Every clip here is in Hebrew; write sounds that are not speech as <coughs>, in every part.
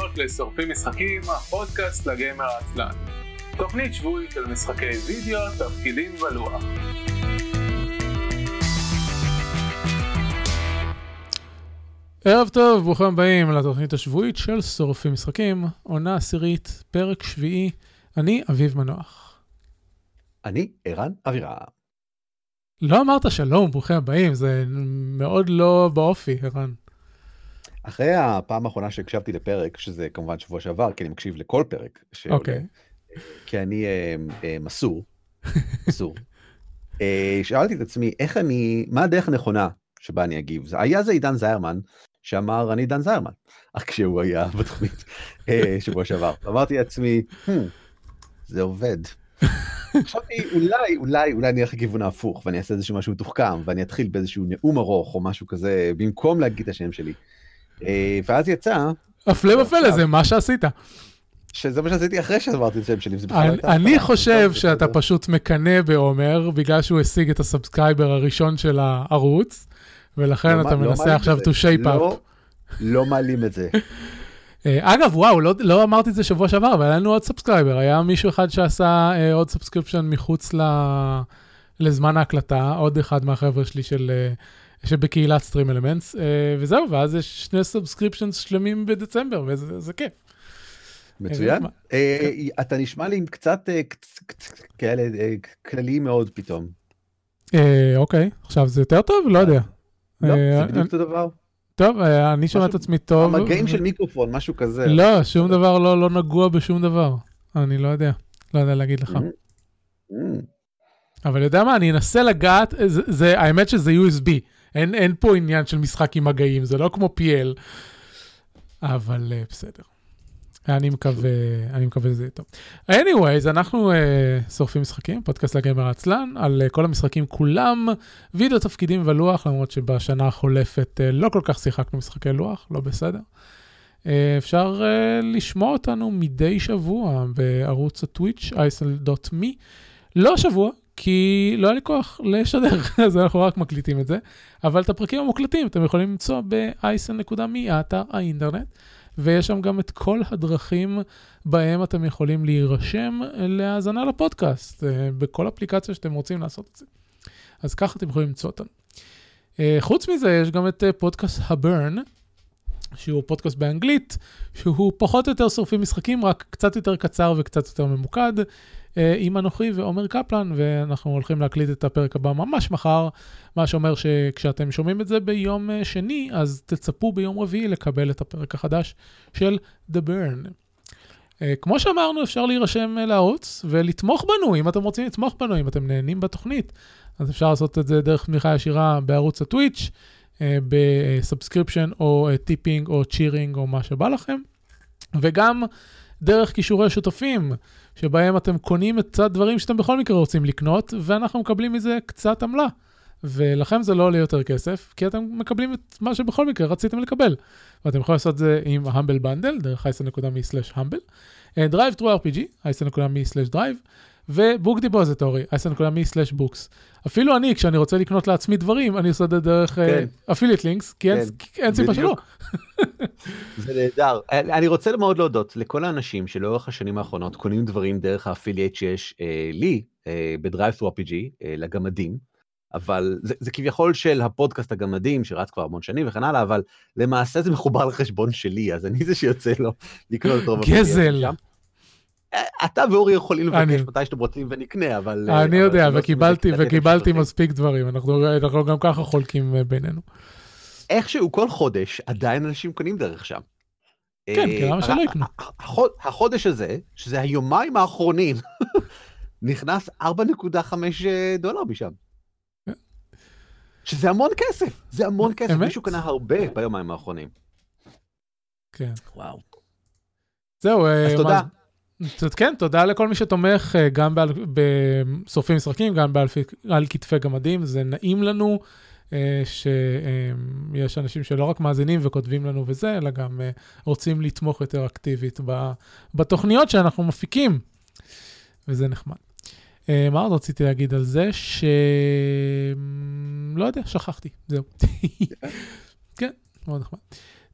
הבאות לשורפים משחקים, הפודקאסט לגיימר העצלן. תוכנית שבועית של משחקי וידאו, תפקידים ולוח. ערב טוב, ברוכים הבאים לתוכנית השבועית של שורפים משחקים, עונה עשירית, פרק שביעי, אני אביב מנוח. אני ערן אבירה. לא אמרת שלום, ברוכים הבאים, זה מאוד לא באופי, ערן. אחרי הפעם האחרונה שהקשבתי לפרק, שזה כמובן שבוע שעבר, כי אני מקשיב לכל פרק. אוקיי. כי אני אה, אה, מסור, <laughs> מסור. אה, שאלתי את עצמי, איך אני, מה הדרך הנכונה שבה אני אגיב? זה- היה זה עידן זיירמן, שאמר, אני עידן זיירמן, אך כשהוא היה <laughs> בתוכנית אה, שבוע שעבר. אמרתי לעצמי, "Hmm, זה עובד. <laughs> חשבתי, אולי, אולי, אולי אני אלך לכיוון ההפוך, ואני אעשה איזשהו משהו מתוחכם, ואני אתחיל באיזשהו נאום ארוך, או משהו כזה, במקום להגיד את השם שלי. אה, ואז יצא, הפלא ופלא, זה מה שעשית. שזה מה שעשיתי אחרי שאמרתי את השם שלי. לא אני- אני הפתעה. חושב טוב, שאתה. פשוט מקנא בעומר, בגלל שהוא השיג את ה subscriber הראשון של הערוץ, ולכן לא אתה לא מנסה עכשיו to shape לא- up. לא מעלים את זה. <laughs> אה, אגב, וואו, לא, לא אמרתי את זה שבוע שעבר, אבל היה לנו עוד subscriber. היה מישהו אחד שעשה אה, עוד subscription מחוץ ל... לזמן ההקלטה, עוד אחד מהחבר'ה שלי של... אה, שבקהילת StreamElements, אה, וזהו, ואז יש שני subscriptions שלמים בדצמבר, וזה זה כיף. מצוין. מה? אה, אתה נשמע לי עם קצת אה, קצ- קצ- כאלה אה, כלליים מאוד פתאום. אה, אוקיי, עכשיו זה יותר טוב? לא יודע. לא, אה, זה בדיוק אותו דבר. טוב, אה, אני שומע את עצמי טוב. המגעים של מיקרופון, משהו כזה. לא, שום דבר לא, לא נגוע בשום דבר. אני לא יודע, לא יודע להגיד לך. Mm, mm. אבל יודע מה, אני אנסה לגעת, זה, זה, האמת שזה USB, אין, אין פה עניין של משחק עם מגעים, זה לא כמו PL, אבל uh, בסדר. אני מקווה, אני מקווה שזה יהיה טוב. anyways, אנחנו uh, שורפים משחקים, פודקאסט לגמר העצלן, על uh, כל המשחקים כולם, וידאו תפקידים ולוח, למרות שבשנה החולפת uh, לא כל כך שיחקנו משחקי לוח, לא בסדר. Uh, אפשר uh, לשמוע אותנו מדי שבוע בערוץ הטוויץ', isl.me. לא השבוע, כי לא היה לי כוח לשדר, <laughs> אז אנחנו רק מקליטים את זה, אבל את הפרקים המוקלטים אתם יכולים למצוא ב-isen.me, האתר האינטרנט, ויש שם גם את כל הדרכים בהם אתם יכולים להירשם להאזנה לפודקאסט, אה, בכל אפליקציה שאתם רוצים לעשות את זה. אז ככה אתם יכולים למצוא אותנו. אה, חוץ מזה, יש גם את אה, פודקאסט הברן, שהוא פודקאסט באנגלית, שהוא פחות או יותר שורפים משחקים, רק קצת יותר קצר וקצת יותר ממוקד. אה, עם אנוכי ועומר קפלן, ואנחנו הולכים להקליט את הפרק הבא ממש מחר, מה שאומר שכשאתם שומעים את זה ביום אה, שני, אז תצפו ביום רביעי לקבל את הפרק החדש של The Burn. אה, כמו שאמרנו, אפשר להירשם לערוץ ולתמוך בנו, אם אתם רוצים לתמוך בנו, אם אתם נהנים בתוכנית, אז אפשר לעשות את זה דרך תמיכה ישירה בערוץ ה Twitch, ב subscription או tipping או cheering או מה שבא לכם, וגם דרך כישורי שותפים. שבהם אתם קונים את הדברים שאתם בכל מקרה רוצים לקנות, ואנחנו מקבלים מזה קצת עמלה. ולכם זה לא עולה יותר כסף, כי אתם מקבלים את מה שבכל מקרה רציתם לקבל. ואתם יכולים לעשות את זה עם ה-Humble Bundle, דרך ה-10.me/Humble. Drive-TrueRPG, RPG, ה-10.me/Drive. ובוק דיפוזיטורי, s.me/books. אפילו אני, כשאני רוצה לקנות לעצמי דברים, אני עושה את זה דרך אה, כן. affiliate links, כן, כי אין סיבה שלא. <laughs> זה נהדר. אני רוצה מאוד להודות לכל האנשים שלאורך השנים האחרונות קונים דברים דרך ה affiliate שיש אה, לי אה, ב-DriveThruRPG, לגמדים. אבל זה, כביכול של הפודקאסט הגמדים, שרץ כבר המון שנים וכן הלאה, אבל למעשה זה מחובר לחשבון שלי, אז אני זה שיוצא לו לקנות את רוב הפודקאסט. גזל. אה, אתה ואורי יכולים אני- לבקש מתי שאתם רוצים ונקנה, אבל... אה, אני אבל יודע, וקיבלתי, וקיבלתי. מספיק דברים, אנחנו אנחנו גם ככה חולקים אה, בינינו. איכשהו כל חודש עדיין אנשים קונים דרך שם. כן, אה, כי למה שלא יקנו? החודש הזה, שזה היומיים האחרונים, <laughs> נכנס 4.5 דולר משם. כן. שזה המון כסף, זה המון כסף? מישהו קנה הרבה ביומיים האחרונים. כן. וואו. זהו, אה, אז תודה. כן, תודה לכל מי שתומך אה, גם בשורפים משחקים, גם על כתפי גמדים, זה נעים לנו אה, שיש אנשים שלא רק מאזינים וכותבים לנו וזה, אלא גם אה, רוצים לתמוך יותר אקטיבית בתוכניות שאנחנו מפיקים, וזה נחמד. אה, מה עוד רציתי להגיד על זה? ש... לא יודע, שכחתי, זהו. <laughs> כן, מאוד נחמד.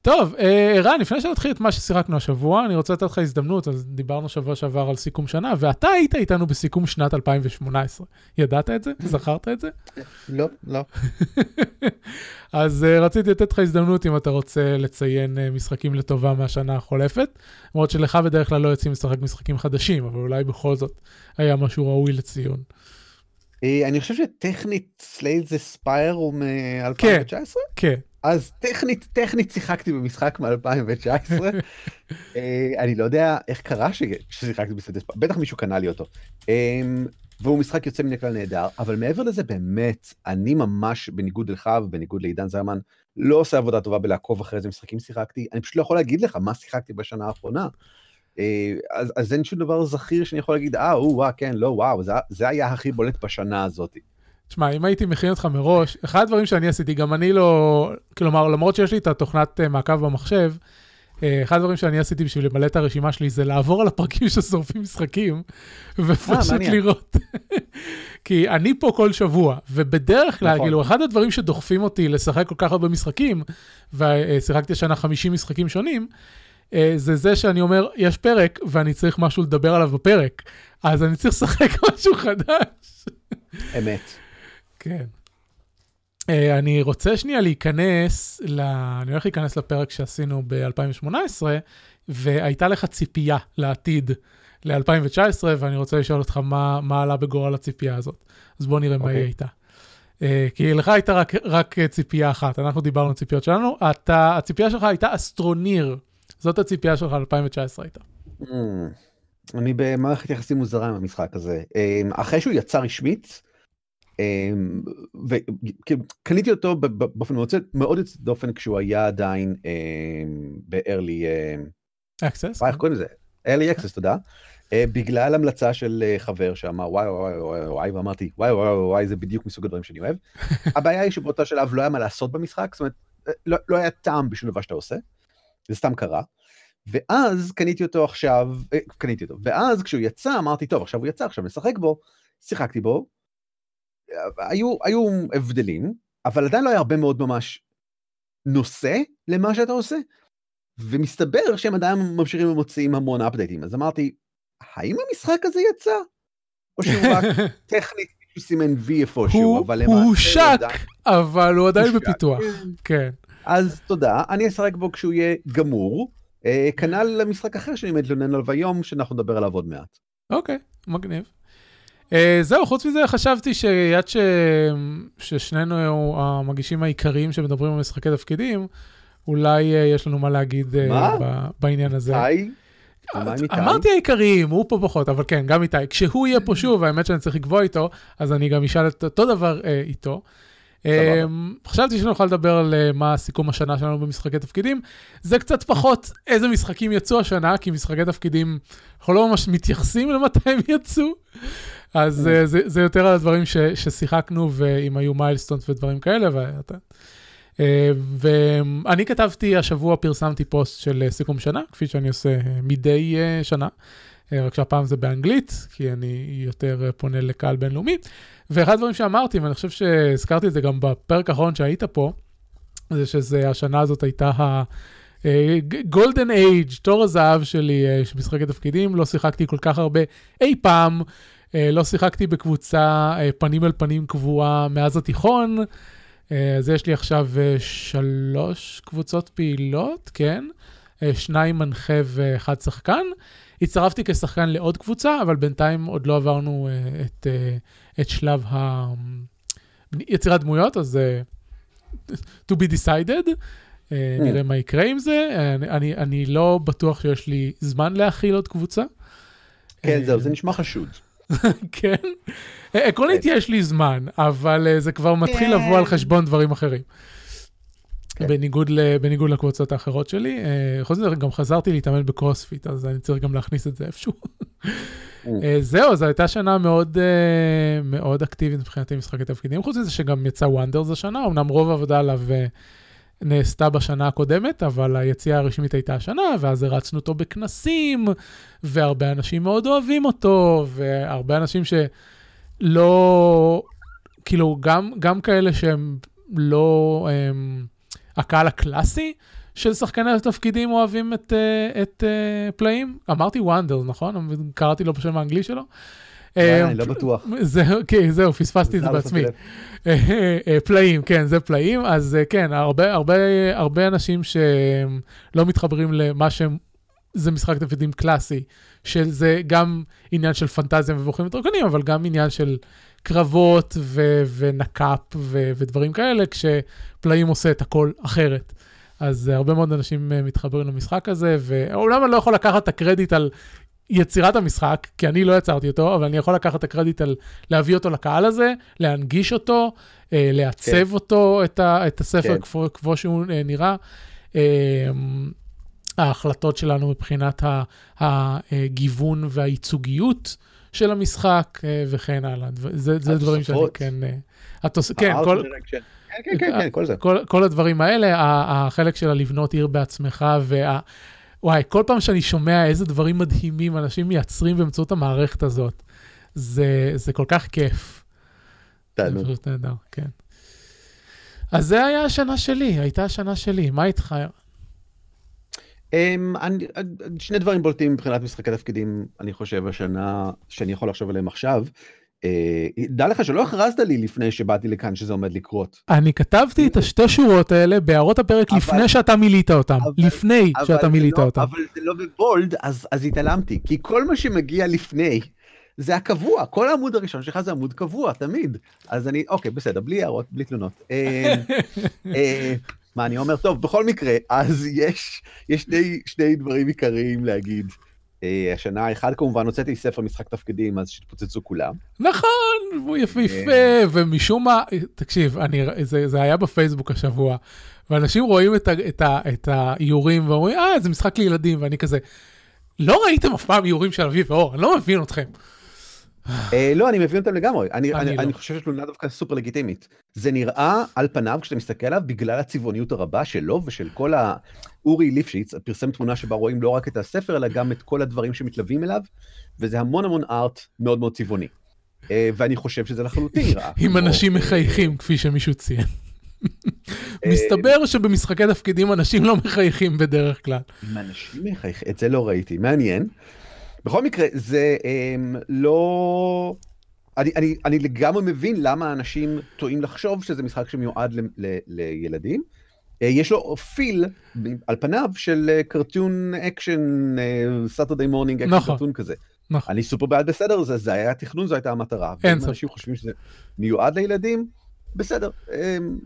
טוב, אה, ערן, לפני שנתחיל את מה ששיחקנו השבוע, אני רוצה לתת לך הזדמנות, אז דיברנו שבוע שעבר על סיכום שנה, ואתה היית איתנו בסיכום שנת 2018. ידעת את זה? <laughs> זכרת את זה? לא, לא. <laughs> אז uh, רציתי לתת לך הזדמנות אם אתה רוצה לציין uh, משחקים לטובה מהשנה החולפת, למרות שלך בדרך כלל לא יוצאים לשחק משחקים חדשים, אבל אולי בכל זאת היה משהו ראוי לציון. אה, אני חושב שטכנית Slay the Spire הוא מ-2019? כן. אז טכנית, טכנית שיחקתי במשחק מ-2019. <laughs> אני לא יודע איך קרה ששיחקתי ב Slay the Spire, בטח מישהו קנה לי אותו. אמ, והוא משחק יוצא מן הכלל נהדר, אבל מעבר לזה באמת, אני ממש, בניגוד לך ובניגוד לעידן זרמן, לא עושה עבודה טובה בלעקוב אחרי איזה משחקים שיחקתי, אני פשוט לא יכול להגיד לך מה שיחקתי בשנה האחרונה. אה, אז, אז אין שום דבר זכיר שאני יכול להגיד, אה, או, וואה, כן, לא, וואו, זה, זה היה הכי בולט בשנה הזאת. תשמע, אם הייתי מכין אותך מראש, אחד הדברים שאני עשיתי, גם אני לא, כלומר, למרות שיש לי את התוכנת אה, מעקב במחשב, אה, אחד הדברים שאני עשיתי בשביל למלא את הרשימה שלי זה לעבור על הפרקים ששורפים משחקים, ופשוט לראות. כי אני פה כל שבוע, ובדרך כלל, נכון. כאילו, אחד הדברים שדוחפים אותי לשחק כל כך הרבה משחקים, ושיחקתי השנה 50 משחקים שונים, אה, זה זה שאני אומר, יש פרק ואני צריך משהו לדבר עליו בפרק, אז אני צריך לשחק <laughs> משהו חדש. אמת. כן. Uh, אני רוצה שנייה להיכנס, ל... אני הולך להיכנס לפרק שעשינו ב-2018, והייתה לך ציפייה לעתיד ל-2019, ואני רוצה לשאול אותך מה, מה עלה בגורל הציפייה הזאת. אז בוא נראה okay. מה היא אוקיי. הייתה. Uh, כי לך הייתה רק, רק ציפייה אחת, אנחנו דיברנו על ציפיות שלנו, אתה, הציפייה שלך הייתה אסטרוניר, זאת הציפייה שלך ל-2019 הייתה. Mm, אני במערכת יחסים מוזרה עם המשחק הזה. Um, אחרי שהוא יצא רשמית, וקניתי אותו באופן מאוד יוצא דופן כשהוא היה עדיין אמ, ב-early access, איך קוראים לזה? early access, תודה. אה, בגלל המלצה של אה, חבר שאמר וואי וואי וואי וואי ואמרתי וואי וואי וואי זה בדיוק מסוג הדברים שאני אוהב. <laughs> הבעיה היא שבאותה שלב לא היה מה לעשות במשחק, זאת אומרת אה, לא, לא היה טעם בשום דבר שאתה עושה, זה סתם קרה. ואז קניתי אותו עכשיו, קניתי אותו, ואז כשהוא יצא אמרתי טוב עכשיו הוא יצא עכשיו נשחק בו, שיחקתי בו, היו, היו הבדלים, אבל עדיין לא היה הרבה מאוד ממש נושא למה שאתה עושה, ומסתבר שהם עדיין ממשיכים ומוציאים המון אפדייטים, אז אמרתי, האם המשחק הזה יצא? או שהוא רק <laughs> טכנית מישהו סימן וי איפשהו, אבל למעשה... הוא הושק, אבל הוא עדיין בפיתוח, כן. אז תודה, אני אשחק בו כשהוא יהיה גמור, אה, כנ"ל למשחק אחר שאני מתלונן עליו היום, שאנחנו נדבר עליו עוד מעט. אוקיי, מגניב. Uh, זהו, חוץ מזה חשבתי שיד ש... ששנינו המגישים העיקריים שמדברים על משחקי תפקידים, אולי uh, יש לנו מה להגיד uh, מה? ב... בעניין הזה. איתי? אמרתי העיקריים, הוא פה פחות, אבל כן, גם איתי. כשהוא יהיה פה שוב, האמת שאני צריך לקבוע איתו, אז אני גם אשאל את אותו דבר uh, איתו. Uh, חשבתי שנוכל לדבר על uh, מה סיכום השנה שלנו במשחקי תפקידים. זה קצת פחות איזה משחקים יצאו השנה, כי משחקי תפקידים, אנחנו לא ממש מתייחסים למתי הם יצאו. אז אה, זה, זה יותר על הדברים ש, ששיחקנו, ואם היו milestones ודברים כאלה, ואתה... אה, ואני כתבתי, השבוע פרסמתי פוסט של אה, סיכום שנה, כפי שאני עושה מדי שנה, רק שהפעם זה באנגלית, כי אני יותר פונה לקהל בינלאומי. ואחד הדברים שאמרתי, ואני חושב שהזכרתי את זה גם בפרק האחרון שהיית פה, זה שהשנה הזאת הייתה ה... גולדן אייג', תור הזהב שלי, שמשחקי תפקידים, לא שיחקתי כל כך הרבה אי פעם, לא שיחקתי בקבוצה אה, פנים אל פנים קבועה מאז התיכון, אה, אז יש לי עכשיו שלוש קבוצות פעילות, כן? שניים מנחה ואחד שחקן. הצטרפתי כשחקן לעוד קבוצה, אבל בינתיים עוד לא עברנו את, את שלב ה... יצירת דמויות, אז to be decided. Mm. נראה מה יקרה עם זה. אני, אני לא בטוח שיש לי זמן להכיל עוד קבוצה. כן, זהו, זה נשמע חשוד. <laughs> כן? עקרונית כן. יש לי זמן, אבל אה, זה כבר מתחיל לבוא על כן. חשבון דברים אחרים. כן. בניגוד, בניגוד לקבוצות האחרות שלי. אה, חוץ מזה, גם חזרתי להתאמן בקרוספיט, אז אני צריך גם להכניס את זה איפשהו. Mm. אה, זהו, זו הייתה שנה מאוד, מאוד אקטיבית מבחינתי משחקי תפקידים. חוץ מזה שגם יצא Wonders השנה, אמנם רוב העבודה עליו נעשתה בשנה הקודמת, אבל היציאה הרשמית הייתה השנה, ואז הרצנו אותו בכנסים, והרבה אנשים מאוד אוהבים אותו, והרבה אנשים שלא, כאילו, גם, גם כאלה שהם לא הם, הקהל הקלאסי, של שחקני התפקידים אוהבים את, uh, את uh, פלאים? אמרתי וונדר, נכון? קראתי לו בשם האנגלי שלו. אני לא בטוח. זהו, כן, זהו, פספסתי את זה בעצמי. פלאים, כן, זה פלאים. אז כן, הרבה, אנשים שלא מתחברים למה שהם, זה משחק תפקידים קלאסי, שזה גם עניין של פנטזיה מבוכים ודרקונים, אבל גם עניין של קרבות ו- ונקאפ ו- ודברים כאלה, כשפלאים עושה את הכל אחרת. אז הרבה מאוד אנשים מתחברים למשחק הזה, ואומנם אני לא יכול לקחת את הקרדיט על יצירת המשחק, כי אני לא יצרתי אותו, אבל אני יכול לקחת את הקרדיט על להביא אותו לקהל הזה, להנגיש אותו, אה, לעצב כן. אותו, את, ה, את הספר כן. כפו שהוא אה, נראה. אה, ההחלטות שלנו מבחינת הגיוון והייצוגיות של המשחק אה, וכן הלאה. זה, זה דברים שאני כן... אה, התוס... כן, כל... כן, כן, כן, כן, כל זה. כל, כל הדברים האלה, החלק של הלבנות עיר בעצמך, וה... וואי, כל פעם שאני שומע איזה דברים מדהימים אנשים מייצרים באמצעות המערכת הזאת, זה, זה כל כך כיף. תענו. זה פשוט נהדר, כן. אז זה היה השנה שלי, הייתה השנה שלי, מה איתך? Um, אני, שני דברים בולטים מבחינת משחקי תפקידים, אני חושב, השנה, שאני יכול לחשוב עליהם עכשיו. אה, דע לך שלא הכרזת לי לפני שבאתי לכאן שזה עומד לקרות. אני כתבתי את השתי שורות האלה בהערות הפרק אבל, לפני שאתה מילאת אותם. אבל, לפני אבל שאתה מילאת לא, אותם. אבל זה לא בבולד, אז, אז התעלמתי. כי כל מה שמגיע לפני, זה הקבוע. כל העמוד הראשון שלך זה עמוד קבוע, תמיד. אז אני, אוקיי, בסדר, בלי הערות, בלי תלונות. אה, אה, מה אני אומר? טוב, בכל מקרה, אז יש, יש שני, שני דברים עיקריים להגיד. אה, השנה, אחד כמובן, הוצאתי ספר משחק תפקידים, אז שהתפוצצו כולם. נכון, הוא יפהפה, ומשום מה, תקשיב, אני, זה, זה היה בפייסבוק השבוע, ואנשים רואים את, ה, את, ה, את האיורים ואומרים, אה, זה משחק לילדים, ואני כזה, לא ראיתם אף פעם איורים של אביב ואור, אני לא מבין אתכם. אה, לא, אני מבין אותם לגמרי. אני, אני, אני לא. חושב שתלונה דווקא סופר לגיטימית. זה נראה על פניו, כשאתה מסתכל עליו, בגלל הצבעוניות הרבה שלו ושל כל ה... אורי ליפשיץ פרסם תמונה שבה רואים לא רק את הספר, אלא גם את כל הדברים שמתלווים אליו, וזה המון המון ארט מאוד מאוד צבעוני. אה, ואני חושב שזה לחלוטין נראה. עם אנשים מחייכים, כפי שמישהו ציין. אה, מסתבר שבמשחקי תפקידים אנשים לא מחייכים בדרך כלל. עם אנשים מחייכים? את זה לא ראיתי, מעניין. בכל מקרה, זה um, לא... אני, אני, אני לגמרי מבין למה אנשים טועים לחשוב שזה משחק שמיועד ל, ל, לילדים. Uh, יש לו feel על פניו של cartoon action, Saturday morning action cartoon כזה. נכון. אני סופר בעד בסדר, זה, זה היה התכנון, זו הייתה המטרה. אין סוף. אנשים חושבים שזה מיועד לילדים, בסדר, um,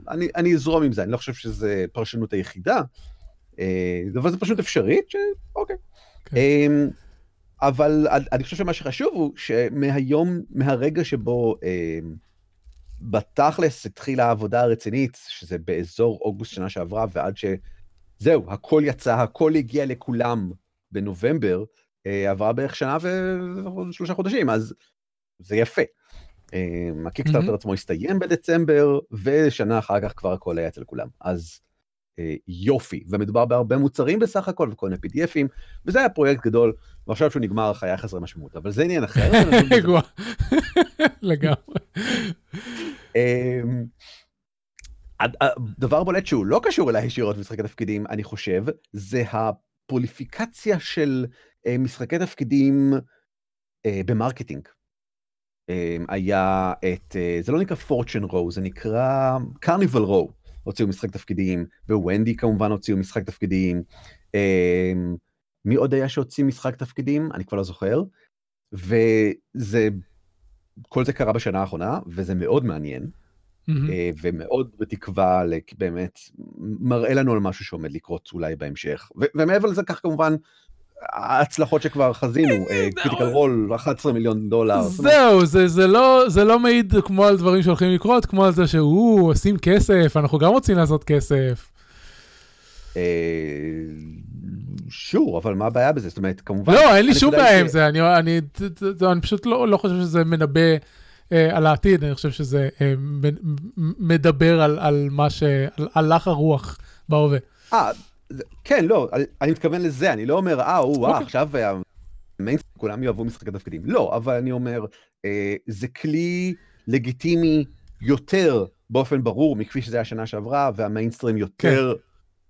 אני, אני אזרום עם זה, אני לא חושב שזה פרשנות היחידה, uh, אבל זה פשוט אפשרית, שאוקיי. כן. אבל אני חושב שמה שחשוב הוא שמהיום, מהרגע שבו אה, בתכלס התחילה העבודה הרצינית, שזה באזור אוגוסט שנה שעברה, ועד שזהו, הכל יצא, הכל הגיע לכולם בנובמבר, אה, עברה בערך שנה ושלושה חודשים, אז זה יפה. אה, הקיקסטארטר mm-hmm. עצמו הסתיים בדצמבר, ושנה אחר כך כבר הכל היה אצל כולם. אז יופי, ומדובר בהרבה מוצרים בסך הכל וכל מיני PDFים, וזה היה פרויקט גדול, ועכשיו שהוא נגמר היה חסר משמעות, אבל זה עניין אחר. <laughs> <laughs> לגמרי. אמ, הדבר בולט שהוא לא קשור אליי ישירות במשחקי תפקידים, אני חושב, זה הפוליפיקציה של אה, משחקי תפקידים אה, ב marketing. אמ, היה את, זה לא נקרא פורצ'ן רו, זה נקרא קרניבל רו. הוציאו משחק תפקידים, וונדי כמובן הוציאו משחק תפקידים. אמ, מי עוד היה שהוציא משחק תפקידים? אני כבר לא זוכר. וזה, כל זה קרה בשנה האחרונה, וזה מאוד מעניין. Mm-hmm. ומאוד בתקווה, באמת, מראה לנו על משהו שעומד לקרות אולי בהמשך. ו- ומעבר לזה, כך כמובן, ההצלחות שכבר חזינו, Critical Role, 11 מיליון דולר. זהו, זה, זה, לא, זה לא מעיד כמו על דברים שהולכים לקרות, כמו על זה שהוא, עושים כסף, אנחנו גם רוצים לעשות כסף. אה, sure, אבל מה הבעיה בזה? זאת אומרת, כמובן... לא, אין לי שום בעיה עם זה, אני, אני, אני פשוט לא, לא חושב שזה מנבא אה, על העתיד, אני חושב שזה אה, מדבר על, על מה ש... על הלך הרוח בהווה. אה, כן, לא, אני מתכוון לזה, אני לא אומר, אה, או, אה, אוקיי. עכשיו המיינסטרים כולם יאהבו משחקי תפקידים. לא, אבל אני אומר, אה, זה כלי לגיטימי יותר באופן ברור מכפי שזה היה שנה שעברה, והמיינסטרים יותר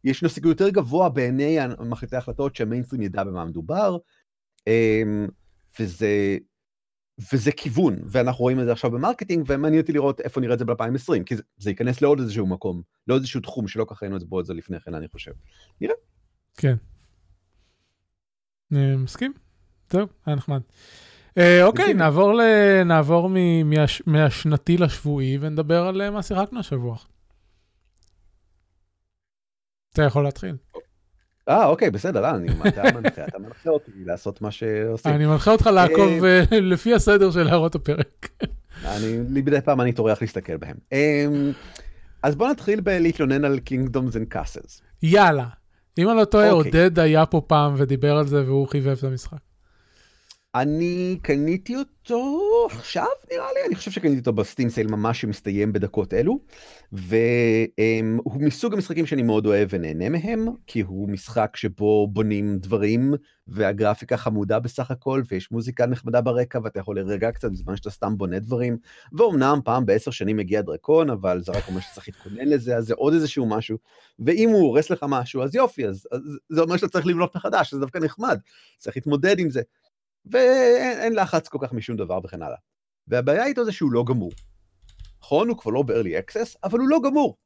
יש לו סיכוי יותר גבוה בעיני מחליטי ההחלטות שהמיינסטרים ידע במה מדובר, אמ, וזה, וזה כיוון, ואנחנו רואים את זה עכשיו ב marketing, ומעניין אותי לראות איפה נראה את זה ב-2020, כי זה, זה ייכנס לעוד איזשהו מקום, לעוד איזשהו תחום שלא ככה היינו את בו את זה לפני כן, אני חושב. נראה. כן. אה, מסכים? זהו, היה נחמד. אה, אוקיי, נעבור, ל... נעבור מ... מהש... מהשנתי לשבועי ונדבר על אה, מה שיחקנו השבוע. אתה יכול להתחיל. אה, אוקיי, בסדר, אה, אני, אתה מנחה, אתה מנחה אותי לעשות מה שעושים. אני מנחה אותך לעקוב אה, לפי הסדר של הערות הפרק. אני, מדי פעם אני טורח להסתכל בהם. אמ, אז בוא נתחיל בלהתלונן על Kingdoms and Castles. יאללה. אם אני לא טועה, אוקיי. עודד היה פה פעם ודיבר על זה והוא חיבב את המשחק. אני קניתי אותו עכשיו נראה לי, אני חושב שקניתי אותו בסטים סייל ממש שמסתיים בדקות אלו, והוא מסוג המשחקים שאני מאוד אוהב ונהנה מהם, כי הוא משחק שבו בונים דברים והגרפיקה חמודה בסך הכל, ויש מוזיקה נחמדה ברקע ואתה יכול להירגע קצת בזמן שאתה סתם בונה דברים, ואומנם פעם בעשר שנים מגיע דרקון, אבל זה רק אומר שצריך להתכונן לזה, אז זה עוד איזשהו משהו, ואם הוא הורס לך משהו אז יופי, אז, אז זה אומר שאתה צריך לבנות מחדש, זה דווקא נחמד, צריך להתמודד עם זה. ואין לחץ כל כך משום דבר וכן הלאה. והבעיה איתו זה שהוא לא גמור. נכון, הוא כבר לא ב-early access, אבל הוא לא גמור.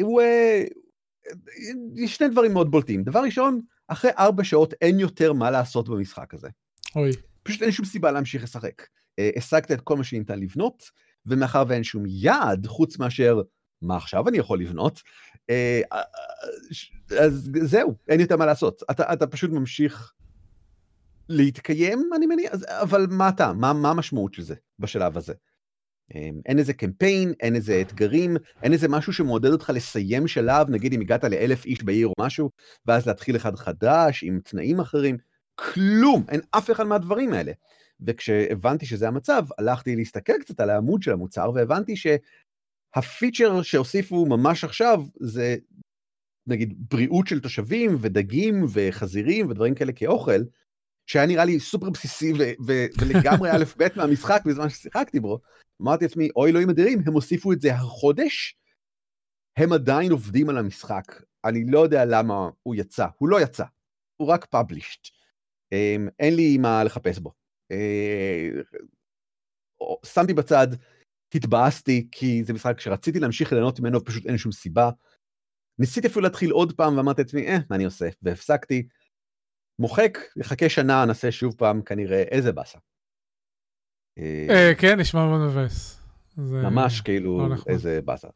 הוא... אה, יש שני דברים מאוד בולטים. דבר ראשון, אחרי ארבע שעות אין יותר מה לעשות במשחק הזה. אוי. פשוט אין שום סיבה להמשיך לשחק. אה, השגת את כל מה שניתן לבנות, ומאחר ואין שום יעד, חוץ מאשר מה עכשיו אני יכול לבנות, אה, אז זהו, אין יותר מה לעשות. אתה, אתה פשוט ממשיך להתקיים, אני מניח, אבל מה אתה? מה, מה המשמעות של זה בשלב הזה? אמ, אין איזה קמפיין, אין איזה אתגרים, אין איזה משהו שמעודד אותך לסיים שלב, נגיד אם הגעת לאלף איש בעיר או משהו, ואז להתחיל אחד חדש עם תנאים אחרים, כלום, אין אף אחד מהדברים האלה. וכשהבנתי שזה המצב, הלכתי להסתכל קצת על העמוד של המוצר, והבנתי שהפיצ'ר שהוסיפו ממש עכשיו זה נגיד בריאות של תושבים ודגים וחזירים ודברים כאלה כאוכל, שהיה נראה לי סופר בסיסי ולגמרי <laughs> א' ב' מהמשחק בזמן ששיחקתי בו, אמרתי לעצמי, אוי אלוהים אדירים, הם הוסיפו את זה החודש, הם עדיין עובדים על המשחק. אני לא יודע למה הוא יצא, הוא לא יצא, הוא רק פאבלישט. אמ, אין לי מה לחפש בו. אה, שמתי בצד, התבאסתי, כי זה משחק שרציתי להמשיך ליהנות ממנו, פשוט אין שום סיבה. ניסיתי אפילו להתחיל עוד פעם, ואמרתי לעצמי, אה, מה אני עושה? והפסקתי. מוחק, יחכה שנה, נעשה שוב פעם כנראה, איזה באסה. אה, כן, נשמע מאוד מבאס. ממש כאילו, איזה באסה.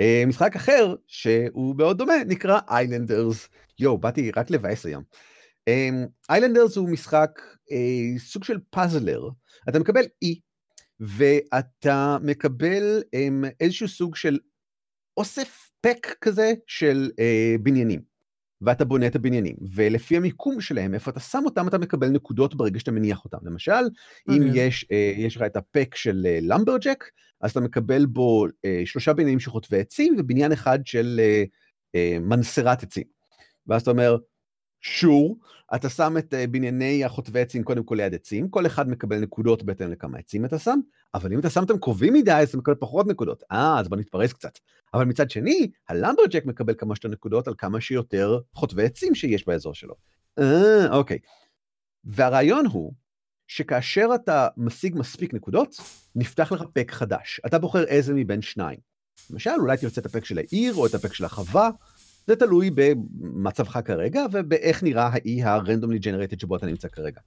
אה, משחק אחר, שהוא מאוד דומה, נקרא איילנדרס. יואו, באתי רק לבאס היום. איילנדרס הוא משחק אה, סוג של פאזלר. אתה מקבל אי, ואתה מקבל איזשהו סוג של אוסף פק כזה של בניינים. ואתה בונה את הבניינים, ולפי המיקום שלהם, איפה אתה שם אותם, אתה מקבל נקודות ברגע שאתה מניח אותם. למשל, אם יש, אה, יש לך את הפק של למברג'ק, אה, אז אתה מקבל בו אה, שלושה בניינים של חוטבי עצים, ובניין אחד של מנסרת עצים. ואז אתה אומר, שור, אתה שם את בנייני החוטבי עצים קודם כל ליד עצים, כל אחד מקבל נקודות בהתאם לכמה עצים אתה שם, אבל אם אתה שם אותם קרובים מדי, אז אתה מקבל פחות נקודות. אה, אז בוא נתפרס קצת. אבל מצד שני, הלמברג'ק מקבל כמה שיותר נקודות על כמה שיותר חוטבי עצים שיש באזור שלו. אה, אוקיי. והרעיון הוא שכאשר אתה משיג מספיק נקודות, נפתח לך פק חדש. אתה בוחר איזה מבין שניים. למשל, אולי תרצה את הפק של העיר או את הפק של החווה, זה תלוי במצבך כרגע ובאיך נראה האי הרנדומלי ג'נרטד שבו אתה נמצא כרגע.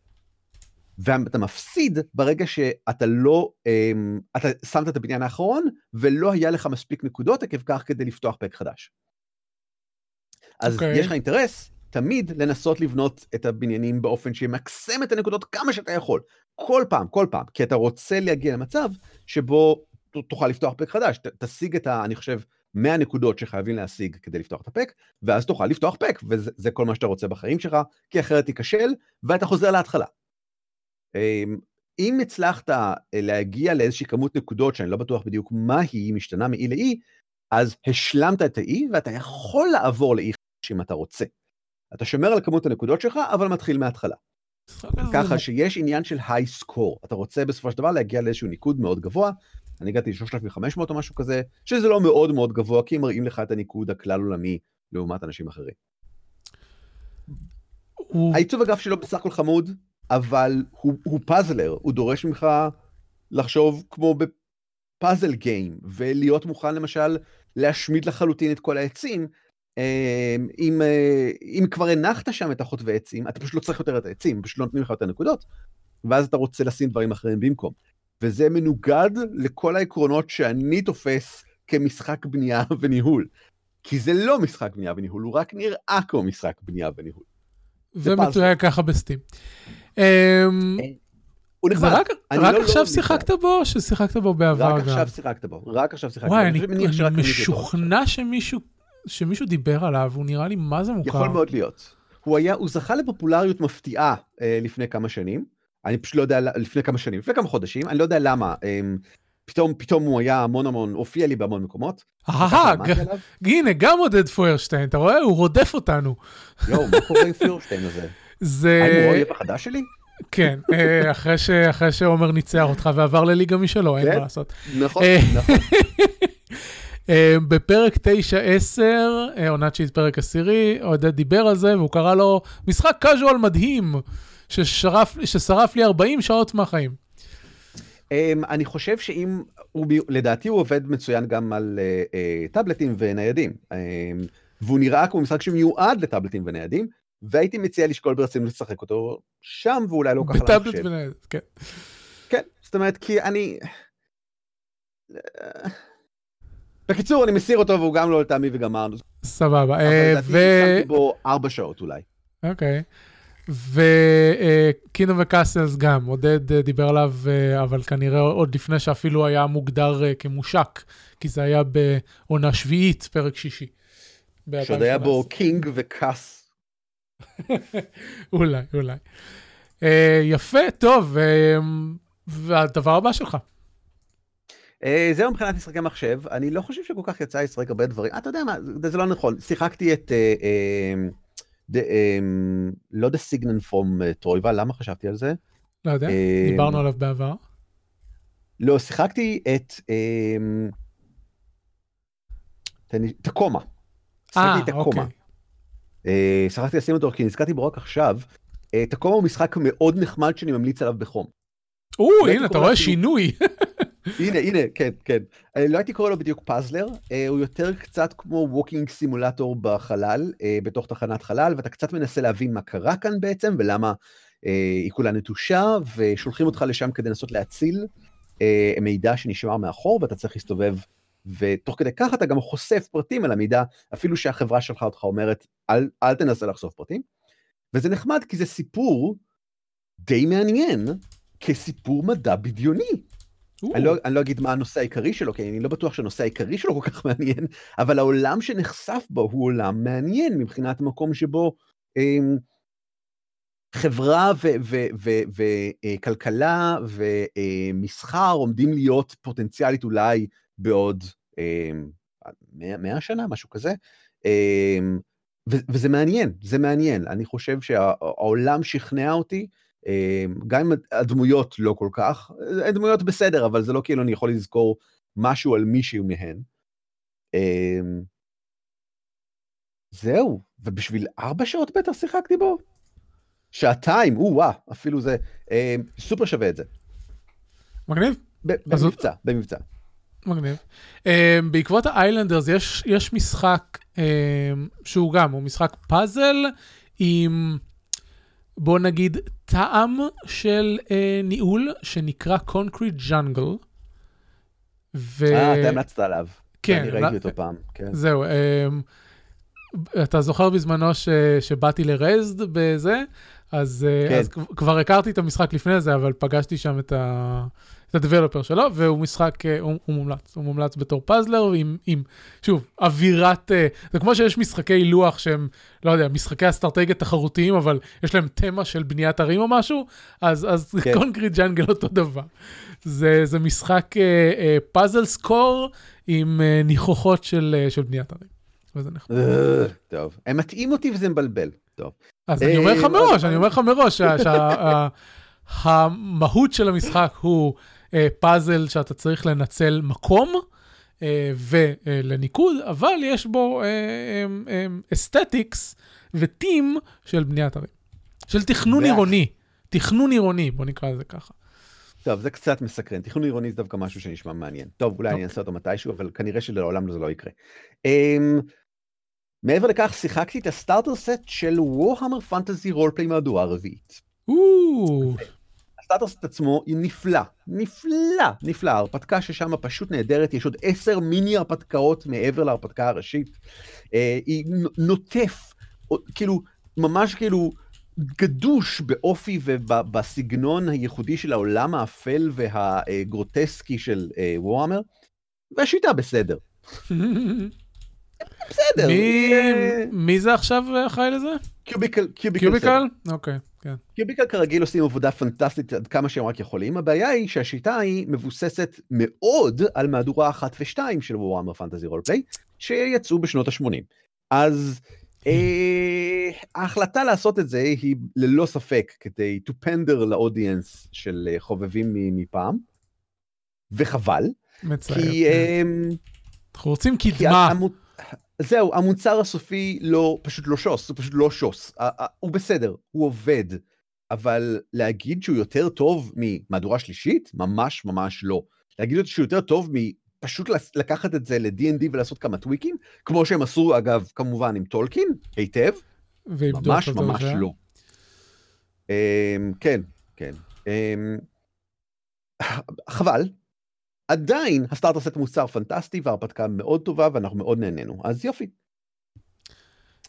ואתה מפסיד ברגע שאתה לא, אמ, אתה שמת את הבניין האחרון ולא היה לך מספיק נקודות עקב כך כדי לפתוח פק חדש. אז okay. אוקיי. יש לך אינטרס תמיד לנסות לבנות את הבניינים באופן שימקסם את הנקודות כמה שאתה יכול. כל פעם, כל פעם, כי אתה רוצה להגיע למצב שבו תוכל לפתוח פק חדש. ת, תשיג את ה... אני חושב, 100 נקודות שחייבים להשיג כדי לפתוח את הפק, ואז תוכל לפתוח פק, וזה כל מה שאתה רוצה בחיים שלך, כי אחרת תיכשל, ואתה חוזר להתחלה. אמ, אם הצלחת אה, להגיע לאיזושהי כמות נקודות, שאני לא בטוח בדיוק מה היא, משתנה מאי לאי, אז השלמת את האי, ואתה יכול לעבור לאי חדש אם אתה רוצה. אתה שומר על כמות הנקודות שלך, אבל מתחיל מההתחלה. ככה שיש עניין של היי סקור. אתה רוצה בסופו של דבר להגיע לאיזשהו ניקוד מאוד גבוה, אני הגעתי ל-3,500 או משהו כזה, שזה לא מאוד מאוד גבוה, כי הם מראים לך את הניקוד הכלל עולמי לעומת אנשים אחרים. הוא... העיצוב הגרף שלו בסך הכל חמוד, אבל הוא, הוא פאזלר, הוא דורש ממך לחשוב כמו בפאזל גיים, ולהיות מוכן למשל להשמיד לחלוטין את כל העצים. אה, אם, אה, אם כבר הנחת שם את החוטבי עצים, אתה פשוט לא צריך יותר את העצים, פשוט לא נותנים לך יותר נקודות, ואז אתה רוצה לשים דברים אחרים במקום. וזה מנוגד לכל העקרונות שאני תופס כמשחק בנייה <laughs> וניהול. כי זה לא משחק בנייה וניהול, הוא רק נראה כמו משחק בנייה וניהול. ומתויג ככה בסטים. אמ, הוא נחמד. רק רק לא- עכשיו לא שיחקת בו, או ששיחקת בו בעבר רק גם? עכשיו שיחקת בו, רק עכשיו שיחקת בו. וואי, אני אני. משוכנע שמישהו שמישהו דיבר עליו, הוא נראה לי מה זה מוכר. יכול מאוד להיות. הוא היה, הוא זכה לפופולריות מפתיעה אה, לפני כמה שנים. אני פשוט לא יודע, לפני כמה שנים, לפני כמה חודשים, אני לא יודע למה. אה, פתאום, פתאום הוא היה המון המון, הופיע לי בהמון מקומות. אהה. הנה, גם עודד פוירשטיין, אתה רואה? הוא רודף אותנו. יואו, מה קורה עם פיורשטיין הזה? זה... האם הוא האויב החדש שלי? כן, אה, אחרי ש- אחרי שעומר ניצח אותך ועבר לליגה משלו, אין כן. מה לעשות. נכון, אה, נכון. <laughs> אה, בפרק 9-10, אה, עונת שיט פרק עשירי, עודד דיבר על זה, והוא קרא לו משחק קאז'ואל מדהים, ששרף, ששרף לי 40 שעות מהחיים. אמ, אני חושב שאם, הוא, לדעתי הוא עובד מצוין גם על אה, אה, טאבלטים וניידים. אמ, והוא נראה כמו משחק שמיועד לטאבלטים וניידים, והייתי מציע לשקול ברצינות לשחק אותו שם, ואולי לא ככה בטאבלט. ונייד, כן. כן, זאת אומרת, כי אני... בקיצור, אני מסיר אותו והוא גם לא לטעמי וגמרנו. סבבה. אבל אה, לדעתי ו... שמתי בו ארבע שעות אולי. אוקיי. וקינום וקאסלס גם, עודד אה, דיבר עליו, אה, אבל כנראה עוד לפני שאפילו היה מוגדר אה, כמושק, כי זה היה בעונה שביעית, פרק שישי. שעוד היה בו ב-2018. קינג וקאס. <laughs> אולי, אולי. אה, יפה, טוב, אה, והדבר הבא שלך. אה, זהו מבחינת משחקי מחשב, אני לא חושב שכל כך יצא לשחק הרבה דברים. אה, אתה יודע מה, זה זה לא נכון. שיחקתי את... אה, אה, ד- אה, לא The Signan from אה, טרויבה, למה חשבתי על זה? לא יודע, אה, דיברנו עליו בעבר. לא, שיחקתי את... אה, לי- תקומה. אה, שיחקתי את תקומה. אוקיי. אה, שכחתי לשים אותו כי נזכרתי בו רק עכשיו. אה, תקומה הוא משחק מאוד נחמד שאני ממליץ עליו בחום. או, הנה, אתה רואה שינוי. <laughs> הנה, הנה, כן, כן. אה, לא הייתי קורא לו בדיוק puzzler, אה, הוא יותר קצת כמו walking simulator בחלל, אה, בתוך תחנת חלל, ואתה קצת מנסה להבין מה קרה כאן בעצם, ולמה אה, היא כולה נטושה, ושולחים אותך לשם כדי לנסות להציל מידע שנשמר מאחור, ואתה צריך להסתובב, ותוך כדי כך אתה גם חושף פרטים על המידע, אפילו שהחברה שלך אותך אומרת, אל, אל תנסה לחשוף פרטים. וזה נחמד כי זה סיפור די מעניין, כסיפור מדע בדיוני. אני לא, אני לא אגיד מה הנושא העיקרי שלו, כי אני לא בטוח שהנושא העיקרי שלו כל כך <laughs> מעניין, אבל העולם שנחשף בו הוא עולם מעניין מבחינת מקום שבו אמ, חברה וכלכלה ומסחר עומדים להיות פוטנציאלית אולי בעוד אמ, 100, 100 שנה, משהו כזה. ו- וזה מעניין, זה מעניין. אני חושב שהעולם שכנע אותי, גם אם הדמויות לא כל כך, הדמויות בסדר, אבל זה לא כאילו אני יכול לזכור משהו על מישהו מהן. אמ, זהו, ובשביל ארבע שעות בטח שיחקתי בו? שעתיים, או-אה, אפילו זה, אמ, סופר שווה את זה. מגניב, במבצע, במבצע. מגניב. Um, בעקבות ה Islanders יש, יש משחק um, שהוא גם, הוא משחק פאזל עם, בוא נגיד, טעם של uh, ניהול שנקרא Concrete Jungle. ו... אה, אתה המלצת עליו. כן, אני ראיתי אותו פעם, כן. זהו, um, אתה זוכר בזמנו ש... שבאתי לרזד בזה? אז, כן. כן. אז כב- כבר הכרתי את המשחק לפני זה, אבל פגשתי שם את ה... את הדבלופר שלו, והוא משחק, אה, הוא, הוא מומלץ, הוא מומלץ בתור פאזלר עם, עם, שוב, אווירת, אה, זה כמו שיש משחקי לוח שהם, לא יודע, משחקי אסטרטגיה תחרותיים, אבל יש להם תמה של בניית ערים או משהו, אז, אז כן. Concrete Jungle אותו דבר. זה, זה משחק אה, אה, פאזל score עם אה, ניחוחות של, אה, של בניית ערים. וזה נחמד. אה, טוב, הם מטעים אותי וזה מבלבל. טוב. אז אני אומר לך אה, מראש, אני אומר לך מראש, שה- שה- ה- המהות של המשחק הוא אה, פאזל שאתה צריך לנצל מקום, אה, ולניקוד, אבל יש בו aesthetics וטים של בניית ערים. של תכנון עירוני. תכנון עירוני, בוא נקרא לזה ככה. טוב, זה קצת מסקרן. תכנון עירוני זה דווקא משהו שנשמע מעניין. טוב, אולי אני אוקיי. אעשה אותו מתישהו, אבל כנראה שלעולם זה לא יקרה. Um, מעבר לכך, שיחקתי את הסטארטר סט של וורהמר פנטזי רולפליי מהדורה הרביעית. הסטארטר סט עצמו היא נפלא, נפלא, נפלא. הרפתקה ששם פשוט נהדרת, יש עוד עשר מיני הרפתקאות מעבר להרפתקה הראשית. אה, היא נו- נוטף, כאילו, ממש כאילו גדוש באופי ובסגנון הייחודי של העולם האפל והגרוטסקי של אה, וורהמר, והשיטה בסדר. <laughs> בסדר. מי- אה, מי זה עכשיו אחראי לזה? קיוביקל, קיוביקל, קיוביקל? אוקיי, כן. קיוביקל כרגיל עושים עבודה פנטסטית עד כמה שהם רק יכולים, הבעיה היא שהשיטה היא מבוססת מאוד על מהדורה אחת ושתיים של ווארמר פנטזי רולפליי, שיצאו בשנות ה-80. אז אה, ההחלטה לעשות את זה היא ללא ספק כדי to pander לאודיאנס של אה, חובבים מפעם, וחבל, מצער. כי... כן. אה, אנחנו רוצים כי קדמה. זהו, המוצר הסופי לא, פשוט לא שוס, הוא פשוט לא שוס. הוא בסדר, הוא עובד, אבל להגיד שהוא יותר טוב ממהדורה שלישית? ממש ממש לא. להגיד שהוא יותר טוב מפשוט לקחת את זה ל-D&D ולעשות כמה טוויקים, כמו שהם עשו אגב כמובן עם טולקין, היטב, ממש ממש זה. לא. אמ, כן, כן. אמ, חבל. עדיין הסטארטר סט מוצר פנטסטי וההרפתקה מאוד טובה ואנחנו מאוד נהנינו, אז יופי.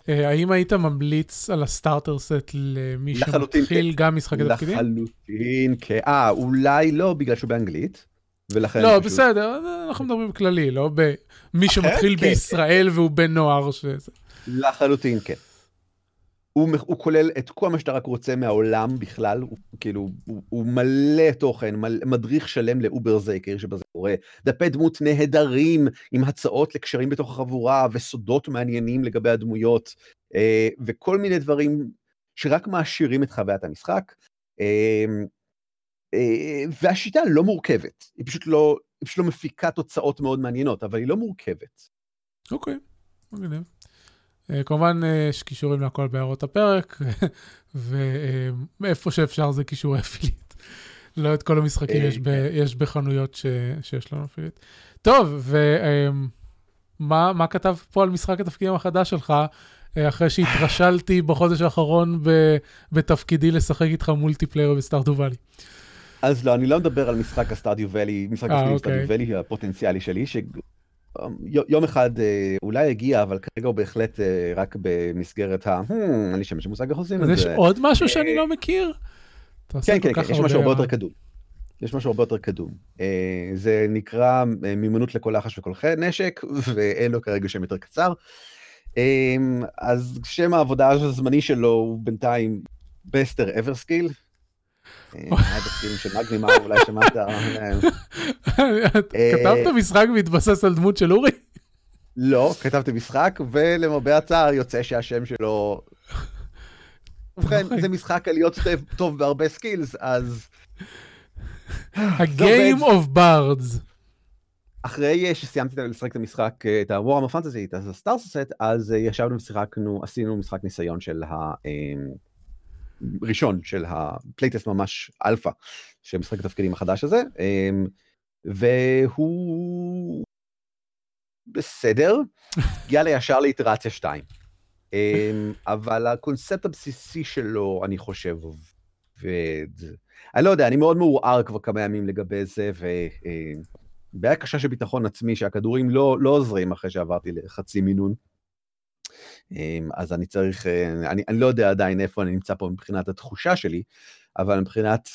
אה, האם היית ממליץ על הסטארטר סט למי שמתחיל גם משחקי תפקידים? לחלוטין, כן. אה, אולי לא בגלל שהוא באנגלית, ולכן... לא, בסדר, אנחנו מדברים כללי, לא במי שמתחיל כן. בישראל והוא בן נוער. לחלוטין כן. הוא, הוא כולל את כל מה שאתה רק רוצה מהעולם בכלל, הוא כאילו, הוא, הוא מלא תוכן, מל, מדריך שלם לאובר זייקר שבזה קורה, דפי דמות נהדרים עם הצעות לקשרים בתוך החבורה וסודות מעניינים לגבי הדמויות, אה, וכל מיני דברים שרק מעשירים את חוויית המשחק. אה, אה, והשיטה לא מורכבת, היא פשוט לא, היא פשוט לא מפיקה תוצאות מאוד מעניינות, אבל היא לא מורכבת. אוקיי, מגניב. אה, כמובן, אה, יש קישורים להכל בהערות הפרק, <laughs> ואיפה שאפשר זה קישורי אפילית. לא את כל המשחקים אה, יש, ב, יש בחנויות ש, שיש לנו אפילית. טוב, ומה מה כתב פה על משחק התפקידים החדש שלך, אה, אחרי שהתרשלתי <laughs> בחודש האחרון ב, בתפקידי לשחק איתך מולטיפלייר בסטארטו ואלי? אז לא, אני לא מדבר על משחק הסטאדיו ואלי, משחק אה, הסטאדיו אוקיי. ואלי הפוטנציאלי שלי, שיום אחד אה, אולי יגיע, אבל כרגע הוא בהחלט אה, רק במסגרת ה... "Hmm, אין לי שמץ של מושג איך עושים אז את יש זה. עוד משהו שאני לא מכיר? כן, כן, כן, יש משהו הרבה יותר קדום. יש משהו הרבה יותר קדום. אה, זה נקרא אה, מיומנות לכל לחש וכל נשק, ואין לו כרגע שם יותר קצר. אה, אז שם העבודה הזמני שלו הוא בינתיים בסטר אברסקיל. של מגנימה, אולי שמעת. אה, <laughs> כתבת משחק והתבסס על דמות של אורי? לא, כתבתי משחק, ולמרבה הצער יוצא שהשם שלו... <laughs> ובכן. זה משחק על להיות טוב- בהרבה סקילס, אז ה-game of bards. אחרי שסיימתי לשחק את המשחק, אה, את ה-Warhammer Fantasy, את הסטארסט, אז אה, ישבנו ושיחקנו, עשינו משחק ניסיון של ה... ראשון של הפלייטסט ממש אלפא, של משחק התפקידים החדש הזה, אה, והוא בסדר, הגיע לישר לאיטרציה 2. אמ, אבל הקונספט הבסיסי שלו, אני חושב, עובד. אני לא יודע, אני מאוד מעורער כבר כמה ימים לגבי זה, ובעיה קשה של ביטחון עצמי, שהכדורים לא, לא עוזרים אחרי שעברתי לחצי מינון. אמ, אז אני צריך, אה, אני, אני לא יודע עדיין איפה אני נמצא פה מבחינת התחושה שלי, אבל מבחינת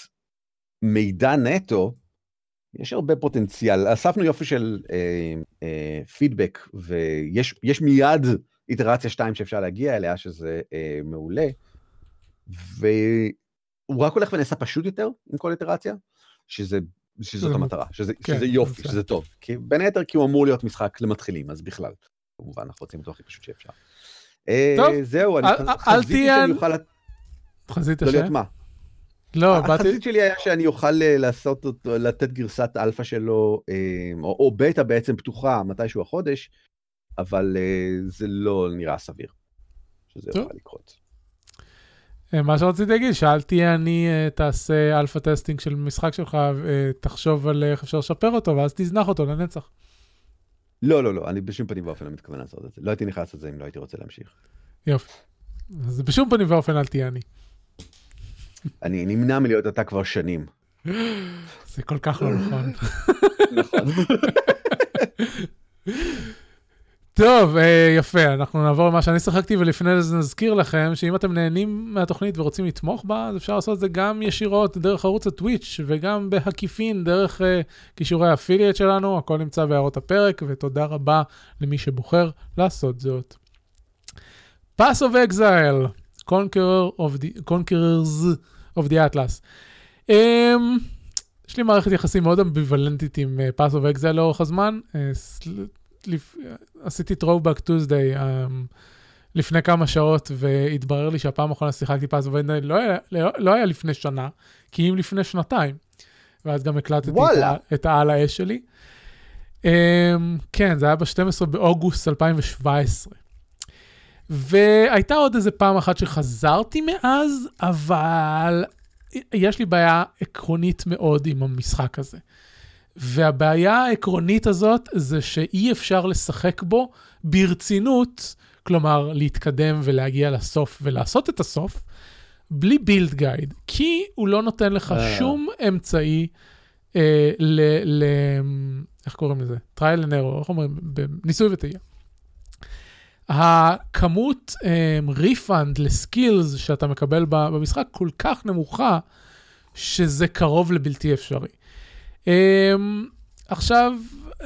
מידע נטו, יש הרבה פוטנציאל. אספנו יופי של אה, אה, פידבק, ויש יש מיד איטרציה 2 שאפשר להגיע אליה, שזה אה, מעולה. והוא רק הולך ונעשה פשוט יותר עם כל איטרציה, שזה, שזאת המטרה, שזה, כן, שזה יופי, זה. שזה טוב. כי בין היתר כי הוא אמור להיות משחק למתחילים, אז בכלל, כמובן, אנחנו רוצים אותו הכי פשוט שאפשר. אה, טוב, זהו, אני חזיתי שאני אוכל... חזית לא להיות השם? מה? לא, באתי... התחזית שלי היה שאני אוכל אה, לעשות אותו, לתת גרסת אלפא שלו, אה, או, בטא בעצם פתוחה מתישהו החודש, אבל אה, זה לא נראה סביר שזה. יוכל לקרות. אה, מה שרציתי להגיד, שאלתי אני, אה, תעשה alpha testing של משחק שלך, אה, תחשוב על איך אפשר לשפר אותו, ואז תזנח אותו לנצח. לא, לא, לא, אני בשום פנים ואופן לא מתכוון לעשות את זה. לא הייתי נכנס לזה אם לא הייתי רוצה להמשיך. יופי. אז בשום פנים ואופן אל תהיה אני. אני נמנע מלהיות אתה כבר שנים. זה כל כך לא נכון. <laughs> נכון. <laughs> טוב, אה, יפה, אנחנו נעבור למה שאני שיחקתי, ולפני זה נזכיר לכם שאם אתם נהנים מהתוכנית ורוצים לתמוך בה, אז אפשר לעשות את זה גם ישירות דרך ערוץ הטוויץ' וגם בעקיפין דרך אה, כישורי האפילייט שלנו, הכל נמצא בהערות הפרק, ותודה רבה למי שבוחר לעשות זאת. Of the, Conquerors of the Atlas. Um, יש לי מערכת יחסים מאוד אמביוולנטית עם uh, Pass of Exile לאורך הזמן. Uh, לפ... עשיתי throwback Tuesday um, לפני כמה שעות, והתברר לי שהפעם האחרונה Pass of Exile לא היה, לא, לא היה לפני שנה, כי אם לפני שנתיים. ואז גם הקלטתי וואלה. את העל האש שלי. Um, כן, זה היה ב-12 באוגוסט 2017. והייתה עוד איזה פעם אחת שחזרתי מאז, אבל יש לי בעיה עקרונית מאוד עם המשחק הזה. והבעיה העקרונית הזאת זה שאי אפשר לשחק בו ברצינות, כלומר להתקדם ולהגיע לסוף ולעשות את הסוף, בלי בילד גייד, כי הוא לא נותן לך אה. שום אמצעי אה, ל... ל... איך קוראים לזה? and error, איך אומרים? בניסוי וטעייה. הכמות refund ל skills שאתה מקבל במשחק כל כך נמוכה, שזה קרוב לבלתי אפשרי. Um, עכשיו, uh,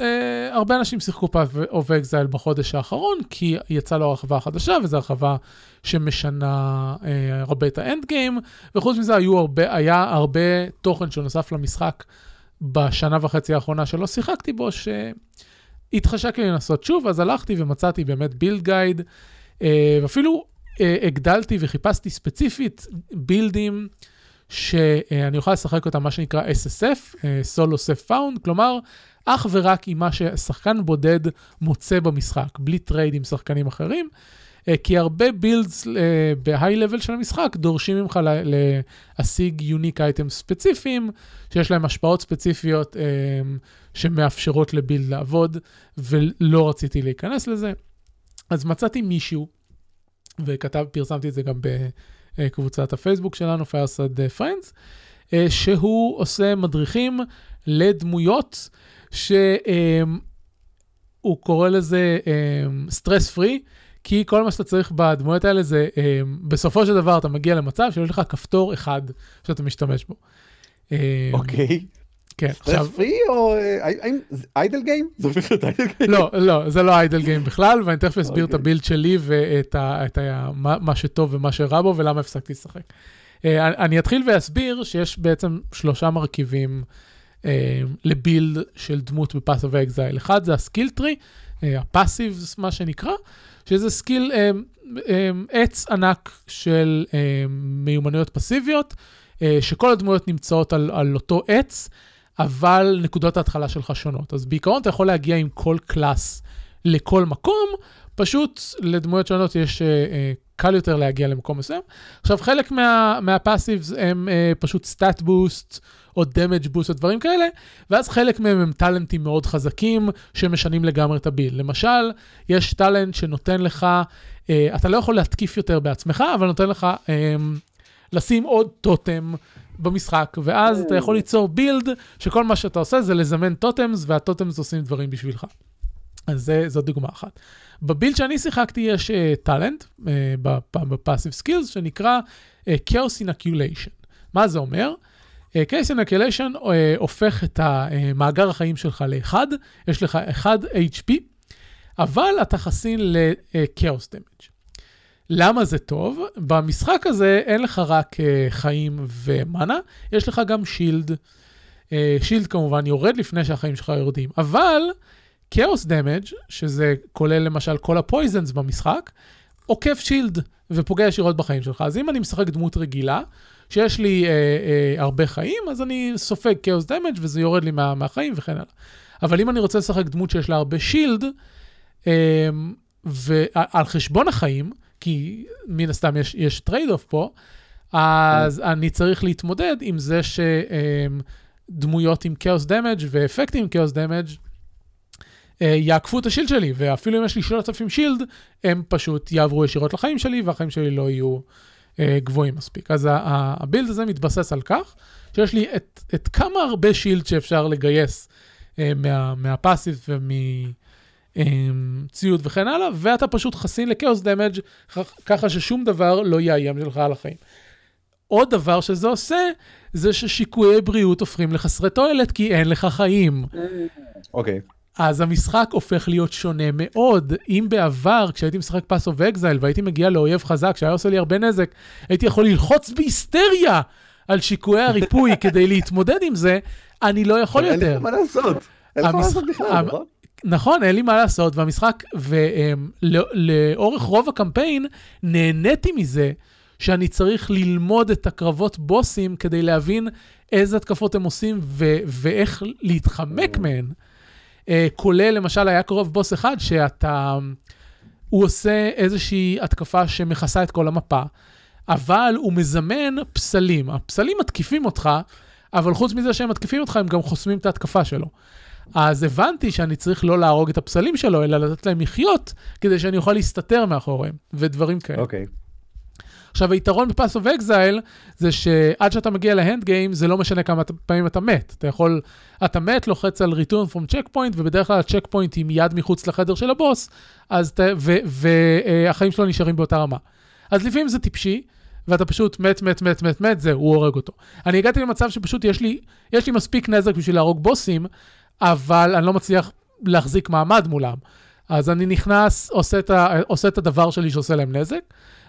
הרבה אנשים שיחקו Path of Exile בחודש האחרון, כי יצאה לו הרחבה חדשה, וזו הרחבה שמשנה uh, הרבה את ה end game, וחוץ מזה היו הרבה, היה הרבה תוכן שנוסף למשחק בשנה וחצי האחרונה שלא שיחקתי בו, שהתחשק לי לנסות שוב, אז הלכתי ומצאתי באמת build guide, uh, ואפילו הגדלתי וחיפשתי ספציפית build ים. שאני אוכל לשחק אותם, מה שנקרא SSF, solo self found, כלומר, אך ורק עם מה ששחקן בודד מוצא במשחק, בלי trade עם שחקנים אחרים, אה, כי הרבה builds ב high level של המשחק דורשים ממך לה- להשיג unique item ספציפיים, שיש להם השפעות ספציפיות אה, שמאפשרות ל build לעבוד, ולא רציתי להיכנס לזה. אז מצאתי מישהו, וכתב, פרסמתי את זה גם בקבוצת הפייסבוק שלנו, פיירסד friends, שהוא עושה מדריכים לדמויות שהוא קורא לזה סטרס פרי, כי כל מה שאתה צריך בדמויות האלה זה, בסופו של דבר אתה מגיע למצב שיש לך כפתור אחד שאתה משתמש בו. אוקיי. כן, עכשיו, סטרס פרי או אה, האם זה idle game? זה הופך להיות איידל גיים? לא, לא, זה לא idle game בכלל, ואני תכף אסביר את אוקיי. ה build שלי ואת ה, את ה, מה, שטוב ומה שרע בו ולמה הפסקתי לשחק. Uh, אני- אתחיל ואסביר שיש בעצם שלושה מרכיבים uh, ל build של דמות ב Path of Exile. אחד זה ה skill tree, ה passive, מה שנקרא, שזה skill, עץ ענק של מיומנויות פסיביות, שכל הדמויות נמצאות על, על אותו עץ, אבל נקודות ההתחלה שלך שונות. אז בעיקרון אתה יכול להגיע עם כל class לכל מקום, פשוט לדמויות שונות יש uh, uh, קל יותר להגיע למקום מסוים. עכשיו, חלק מה, מה passives הם uh, פשוט stat boost, או damage boost או דברים כאלה, ואז חלק מהם הם טאלנטים מאוד חזקים שמשנים לגמרי את ה build. למשל, יש talent שנותן לך, uh, אתה לא יכול להתקיף יותר בעצמך, אבל נותן לך um, לשים עוד totem במשחק, ואז אתה יכול ליצור build שכל מה שאתה עושה זה לזמן totems, וה totems עושים דברים בשבילך. אז זה, זו דוגמה אחת. ב build שאני שיחקתי יש talent uh, ב passive skills שנקרא uh, Chaos Inoculation. מה זה אומר? Uh, Chaos Inoculation uh, הופך את המאגר החיים שלך לאחד, יש לך 1 HP, אבל אתה חסין ל-Chaos Damage. למה זה טוב? במשחק הזה אין לך רק uh, חיים ומאנה, יש לך גם שילד. Uh, שילד כמובן יורד לפני שהחיים שלך יורדים, אבל כאוס דמג', שזה כולל למשל כל הפויזנס במשחק, עוקף shield ופוגע ישירות בחיים שלך. אז אם אני משחק דמות רגילה, כשיש לי אה, אה, הרבה חיים, אז אני סופג chaos damage וזה יורד לי מה, מהחיים וכן הלאה. אבל אם אני רוצה לשחק דמות שיש לה הרבה shield, אה, ועל חשבון החיים, כי מן הסתם יש, יש trade off פה, אז אני צריך להתמודד עם זה שדמויות עם chaos damage ואפקטים עם chaos damage יעקפו את השילד שלי, ואפילו אם יש לי 3,000 שילד, הם פשוט יעברו ישירות לחיים שלי, והחיים שלי לא יהיו אה, גבוהים מספיק. אז הבילד הזה מתבסס על כך שיש לי את, את כמה הרבה שילד שאפשר לגייס אה, מה, מהפאסיב ומציוד וכן הלאה, ואתה פשוט חסין לכאוס דמג' ככה ששום דבר לא יאיים לך על החיים. עוד דבר שזה עושה, זה ששיקויי בריאות הופכים לחסרי תועלת, כי אין לך חיים. אוקיי. Okay. אז המשחק הופך להיות שונה מאוד. אם בעבר, כשהייתי משחק Path of Exile והייתי מגיע לאויב חזק שהיה עושה לי הרבה נזק, הייתי יכול ללחוץ בהיסטריה על שיקויי הריפוי <laughs> כדי להתמודד עם זה, אני לא יכול יותר. אין לי מה לעשות. אין לך מה לעשות בכלל, נכון? נכון, אין לי מה לעשות, והמשחק, ולאורך רוב הקמפיין, נהניתי מזה שאני צריך ללמוד את הקרבות בוסים כדי להבין איזה התקפות הם עושים ו- ואיך להתחמק מהן. Uh, כולל, למשל, היה קרוב בוס אחד שאתה... הוא עושה איזושהי התקפה שמכסה את כל המפה, אבל הוא מזמן פסלים. הפסלים מתקיפים אותך, אבל חוץ מזה שהם מתקיפים אותך, הם גם חוסמים את ההתקפה שלו. אז הבנתי שאני צריך לא להרוג את הפסלים שלו, אלא לתת להם לחיות, כדי שאני אוכל להסתתר מאחוריהם, ודברים כאלה. אוקיי. Okay. עכשיו, היתרון ב Path of Exile, זה שעד שאתה מגיע ל end game, זה לא משנה כמה פעמים אתה מת. אתה יכול, אתה מת, לוחץ על return from checkpoint, ובדרך כלל ה checkpoint היא מיד מחוץ לחדר של הבוס, והחיים שלו נשארים באותה רמה. אז לפעמים זה טיפשי, ואתה פשוט מת, מת, מת, מת, מת, זהו, הוא הורג אותו. אני הגעתי למצב שפשוט יש לי, יש לי מספיק נזק בשביל להרוג בוסים, אבל אני לא מצליח להחזיק מעמד מולם. אז אני נכנס, עושה את, ה, עושה את הדבר שלי שעושה להם נזק,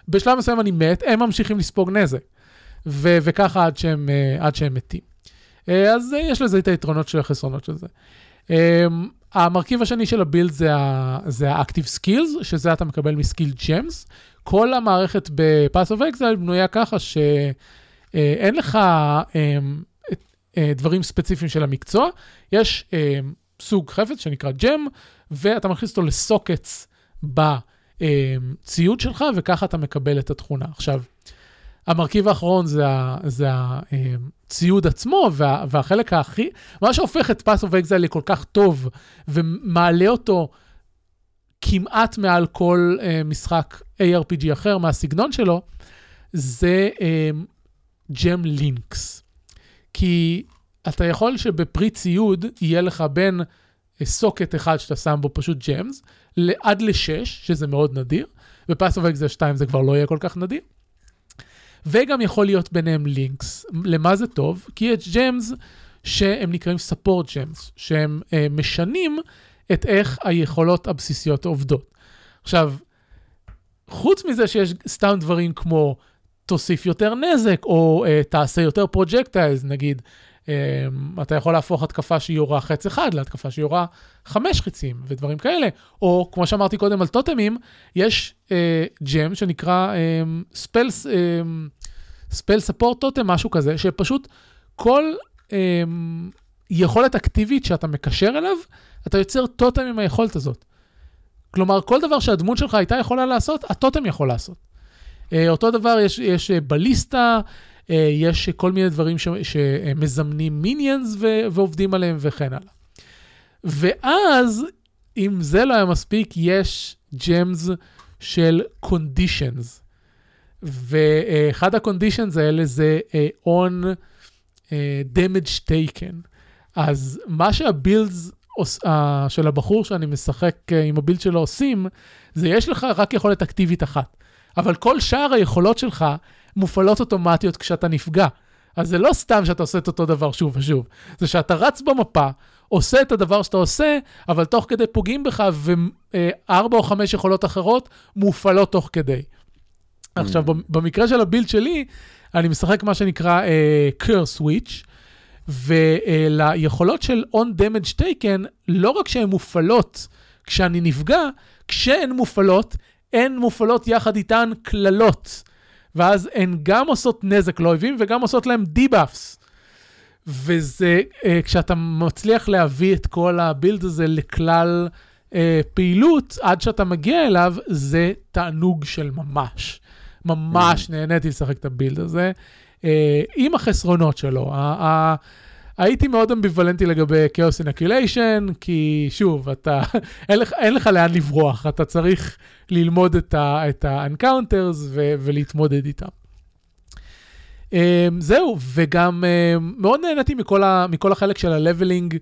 בשלב מסוים אני מת, הם ממשיכים לספוג נזק. ו- וככה עד שהם, uh, עד שהם מתים. Uh, אז יש לזה את היתרונות של החסרונות של זה. Um, המרכיב השני של הבילד זה ה-Active Skills, שזה אתה מקבל מסקיל ג'מס. כל המערכת ב-Pass of Exile בנויה ככה שאין לך דברים ספציפיים של המקצוע, יש uh, סוג חפץ שנקרא gem, ואתה מכניס אותו ל sockets ב... הציוד שלך, וככה אתה מקבל את התכונה. עכשיו, המרכיב האחרון זה, זה הציוד עצמו, וה, והחלק הכי, מה שהופך את Path of Exile לכל כך טוב, ומעלה אותו כמעט מעל כל uh, משחק ARPG אחר מהסגנון שלו, זה gem uh, links. כי אתה יכול שבפרי ציוד יהיה לך בין socket אחד שאתה שם בו פשוט gems, עד לשש, שזה מאוד נדיר, ב Path of Exile 2 זה כבר לא יהיה כל כך נדיר. וגם יכול להיות ביניהם links. למה זה טוב? כי יש gems שהם נקראים support gems, שהם אה, משנים את איך היכולות הבסיסיות עובדות. עכשיו, חוץ מזה שיש סתם דברים כמו תוסיף יותר נזק, או אה, תעשה יותר פרוג'קטיילס, נגיד, אמ, אתה יכול להפוך התקפה שהיא יורה חץ אחד להתקפה שהיא יורה חמש חצים ודברים כאלה. או כמו שאמרתי קודם על טוטמים, יש ג'ם uh, שנקרא ספל ספל ספורט טוטם, משהו כזה, שפשוט כל um, יכולת אקטיבית שאתה מקשר אליו, אתה יוצר טוטם עם היכולת הזאת. כלומר, כל דבר שהדמות שלך הייתה יכולה לעשות, הטוטם יכול לעשות. Uh, אותו דבר, יש, יש בליסטה, אה, יש כל מיני דברים ש, שמזמנים מיניאנס ועובדים עליהם וכן הלאה. ואז, אם זה לא היה מספיק, יש ג'מס של קונדישנס. ואחד הקונדישנס האלה זה on damage taken. אז מה שהבילדס של הבחור שאני משחק עם הבילד שלו עושים, זה יש לך רק יכולת אקטיבית אחת. אבל כל שאר היכולות שלך מופעלות אוטומטיות כשאתה נפגע. אז זה לא סתם שאתה עושה את אותו דבר שוב ושוב, זה שאתה רץ במפה, עושה את הדבר שאתה עושה, אבל תוך כדי פוגעים בך, וארבע או חמש יכולות אחרות מופעלות תוך כדי. Mm. עכשיו, במקרה של הבילד שלי, אני משחק מה שנקרא uh, curse switch, וליכולות uh, של on damage taken, לא רק שהן מופעלות כשאני נפגע, כשהן מופעלות, הן מופעלות יחד איתן קללות. ואז הן גם עושות נזק לאויבים וגם עושות להם דיבאפס. וזה, אה, כשאתה מצליח להביא את כל הבילד הזה לכלל אה, פעילות, עד שאתה מגיע אליו, זה תענוג של ממש. ממש Mm. נהניתי לשחק את ה build הזה, אה, עם החסרונות שלו. ה- ה- הייתי מאוד אמביוולנטי לגבי Chaos Inoculation, כי שוב, אתה, אין, לך, אין לך לאן לברוח, אתה צריך ללמוד את ה-encounters ולהתמודד איתם. Um, זהו, וגם um, מאוד נהניתי מכל, ה, מכל החלק של ה leveling,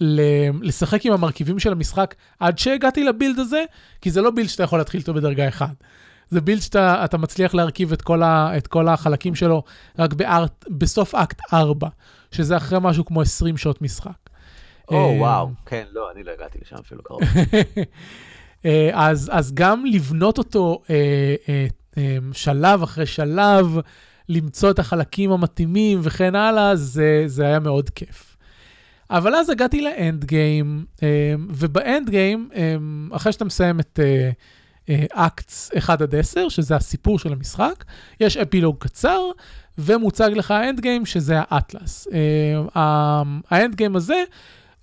ולשחק עם המרכיבים של המשחק עד שהגעתי לבילד הזה, כי זה לא בילד שאתה יכול להתחיל איתו בדרגה 1. זה בילד שאתה אתה מצליח להרכיב את כל, ה, את כל החלקים שלו רק בארט, בסוף אקט 4, שזה אחרי משהו כמו 20 שעות משחק. או, אמ, וואו. כן, לא, אני לא הגעתי לשם אפילו קרוב. <laughs> אה, אז, אז גם לבנות אותו אה, אה, אה, שלב אחרי שלב, למצוא את החלקים המתאימים וכן הלאה, זה, זה היה מאוד כיף. אבל אז הגעתי ל end game, אה, וב end game, אה, אחרי שאתה מסיים את אה, אה, acts 1 עד 10, שזה הסיפור של המשחק, יש אפילוג קצר, ומוצג לך ה end game, שזה האטלס. אה, ה end game הזה,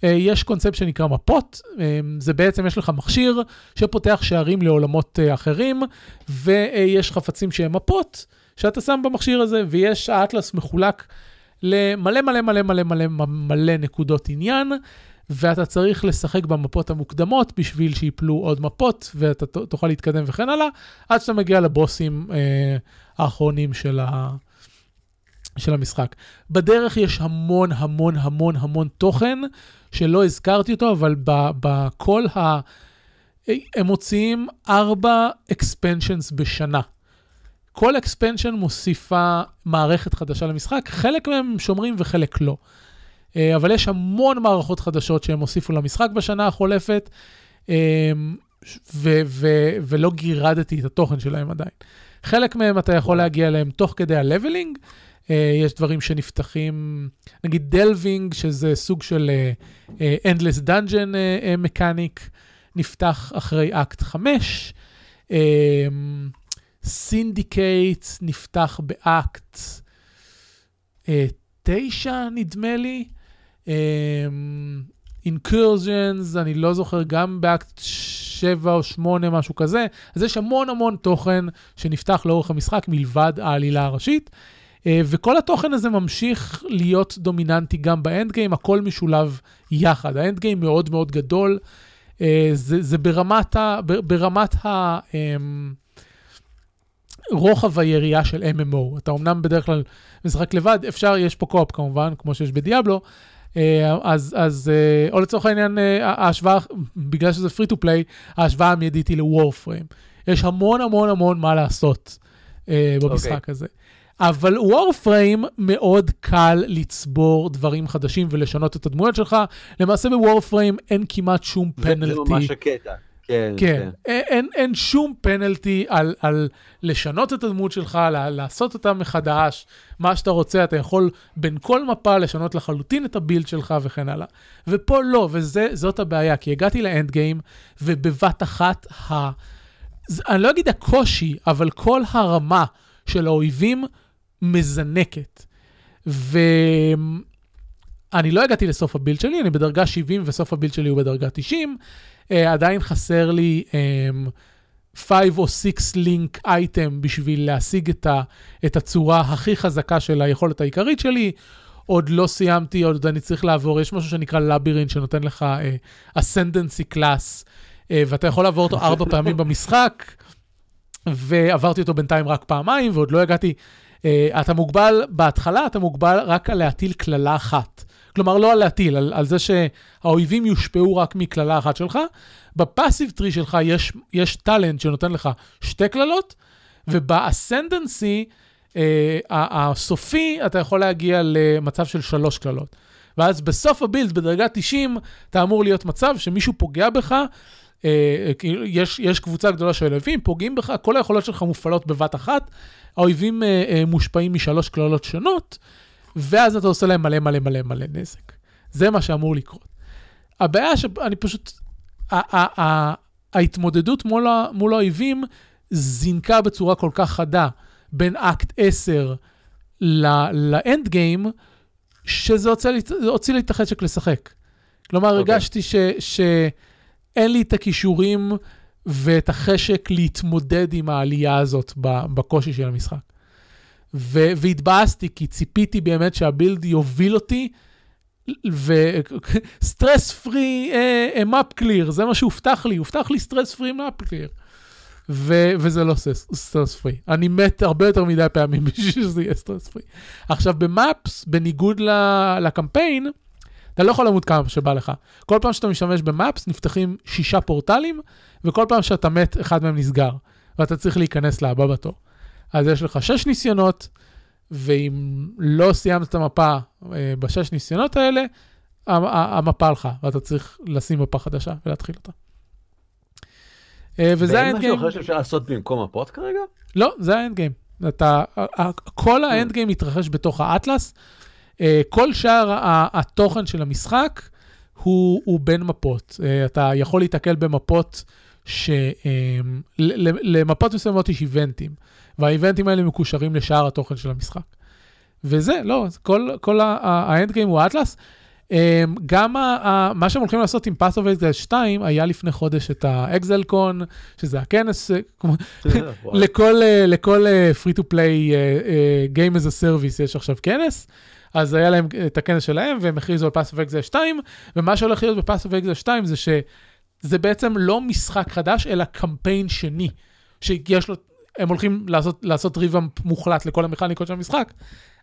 אה, יש קונספט שנקרא מפות, אה, זה בעצם יש לך מכשיר שפותח שערים לעולמות אה, אחרים, ויש חפצים שהם מפות שאתה שם במכשיר הזה, ויש, האטלס מחולק למלא מלא מלא מלא מלא מלא נקודות עניין, ואתה צריך לשחק במפות המוקדמות בשביל שיפלו עוד מפות, ואתה תוכל להתקדם וכן הלאה, עד שאתה מגיע לבוסים אה, האחרונים של, ה, של המשחק. בדרך יש המון המון המון המון תוכן שלא הזכרתי אותו, אבל בכל ה... הם מוציאים ארבע expansions בשנה. כל expansion מוסיפה מערכת חדשה למשחק, חלק מהם שומרים וחלק לא. אה, אבל יש המון מערכות חדשות שהם הוסיפו למשחק בשנה החולפת, אה, ו- ו- ולא גירדתי את התוכן שלהם עדיין. חלק מהם אתה יכול להגיע אליהם תוך כדי ה leveling, אה, יש דברים שנפתחים, נגיד delving, שזה סוג של Endless Dungeon mechanic, נפתח אחרי אקט 5. Syndicate נפתח באקט אה, 9, נדמה לי. Incursions, אני לא זוכר, גם באקט 7 או 8, משהו כזה. אז יש המון המון תוכן שנפתח לאורך המשחק מלבד העלילה הראשית. אה, וכל התוכן הזה ממשיך להיות דומיננטי גם ב end game, הכל משולב יחד. האנד גיים מאוד מאוד גדול. אה, זה, זה ברמת, ה, ברמת ה, אמ, רוחב היריעה של MMO. אתה אמנם בדרך כלל משחק לבד, אפשר, יש פה קו-אופ כמובן, כמו שיש בדיאבלו, אז, אז אה, או לצורך העניין, אה, ההשוואה, בגלל שזה free to play, ההשוואה המיידית היא לוורפריים. יש המון המון המון מה לעשות אה, במשחק אוקיי. הזה. אבל וורפריים מאוד קל לצבור דברים חדשים ולשנות את הדמויות שלך. למעשה בוורפריים אין כמעט שום זה פנלטי. ממש הקטע. כן, כן, אין, אין, אין שום פנלטי על, על לשנות את הדמות שלך, ל- לעשות אותה מחדש, מה שאתה רוצה, אתה יכול בין כל מפה לשנות לחלוטין את הבילד שלך וכן הלאה. ופה לא, וזאת הבעיה, כי הגעתי לאנד גיים, ובבת אחת, ה... אני לא אגיד הקושי, אבל כל הרמה של האויבים מזנקת. ואני לא הגעתי לסוף הבילד שלי, אני בדרגה 70 וסוף הבילד שלי הוא בדרגה 90. Uh, עדיין חסר לי 5 um, או 6 לינק אייטם בשביל להשיג את, ה, את הצורה הכי חזקה של היכולת העיקרית שלי. עוד לא סיימתי, עוד אני צריך לעבור, יש משהו שנקרא לבירינט שנותן לך uh, ascendancy class, uh, ואתה יכול לעבור אותו ארבע פעמים במשחק, ועברתי אותו בינתיים רק פעמיים, ועוד לא הגעתי. אה, אתה מוגבל, בהתחלה אתה מוגבל רק על להטיל קללה אחת. כלומר, לא על להטיל, על, על זה שהאויבים יושפעו רק מקללה אחת שלך. ב passive tree שלך יש, יש talent שנותן לך שתי קללות, וב ascendancy אה, הסופי אתה יכול להגיע למצב של שלוש קללות. ואז בסוף ה build, בדרגה 90, אתה אמור להיות מצב שמישהו פוגע בך, אה, כאילו, יש, יש קבוצה גדולה של אויבים, פוגעים בך, כל היכולות שלך מופעלות בבת אחת, האויבים אה, אה, מושפעים משלוש קללות שונות, ואז אתה עושה להם מלא מלא מלא מלא נזק. זה מה שאמור לקרות. הבעיה שאני פשוט, ההתמודדות מול, מול האויבים, זינקה בצורה כל כך חדה בין אקט 10 לאנד גיים, שזה הוציא לי, הוציא לי את החשק לשחק. כלומר, אוקיי. אוקיי. הרגשתי ש, שאין לי את הכישורים ואת החשק להתמודד עם העלייה הזאת בקושי של המשחק. ו- והתבאסתי, כי ציפיתי באמת שה build יוביל אותי, ו stress free map clear, זה מה שהובטח לי, הובטח לי stress free map clear. ו- וזה לא stress free. אני מת הרבה יותר מדי פעמים <laughs> בשביל שזה יהיה stress free. עכשיו, במאפס, בניגוד ל- לקמפיין, אתה לא יכול למות כמה שבא לך. כל פעם שאתה משתמש במאפס, נפתחים שישה פורטלים, וכל פעם שאתה מת, אחד מהם נסגר, ואתה צריך להיכנס לבא בתור. אז יש לך שש ניסיונות, ואם לא סיימת את המפה אה, בשש ניסיונות האלה, המ- המפה הלכה, ואתה צריך לשים מפה חדשה ולהתחיל אותה. אה, וזה ואין האנד משהו גיים. אחר שאפשר לעשות במקום מפות כרגע? לא, זה האנד גיים. אתה, כל האנד גיים מתרחש בתוך האטלס. אה, כל שאר התוכן של המשחק הוא, הוא בין מפות. אתה יכול להתקל במפות ש... אה, ל- ל- למפות מסוימות יש איבנטים, והאיבנטים האלה מקושרים לשאר התוכן של המשחק. וזה, לא, כל, כל האנד גיים הוא האטלס. אה, גם ה- מה שהם הולכים לעשות עם Path of Exile 2 היה לפני חודש את האקזלקון, שזה הכנס. <laughs> <laughs> לכל, אה, לכל אה, free to play אה, game as a service יש עכשיו כנס, אז היה להם את הכנס שלהם והם הכריזו על Pass of Exile 2, ומה שהולך להיות ב-Pass of Exile 2 זה שזה בעצם לא משחק חדש, אלא קמפיין שני, שיש לו, הם הולכים לעשות, לעשות ריבאמפ מוחלט לכל המכניקות של המשחק,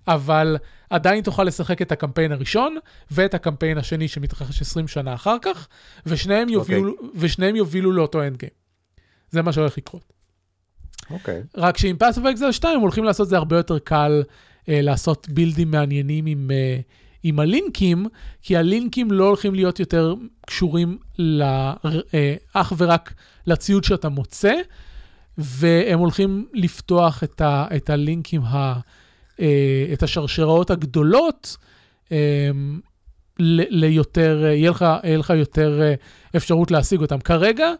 אבל עדיין תוכל לשחק את הקמפיין הראשון ואת הקמפיין השני שמתרחש 20 שנה אחר כך, ושניהם יובילו, ושניהם יובילו לאותו אנד גיים. זה מה שהולך לקרות. אוקיי. רק שעם of Exile 2 הם הולכים לעשות זה הרבה יותר קל אה, לעשות בילדים מעניינים עם, אה, עם הלינקים, כי הלינקים לא הולכים להיות יותר קשורים ל, אה, אך ורק לציוד שאתה מוצא, והם הולכים לפתוח את, ה, את הלינקים, ה, אה, את השרשראות הגדולות, אה, ליותר, אה, יהיה לך, יהיה לך יותר אה, אפשרות להשיג אותם. כרגע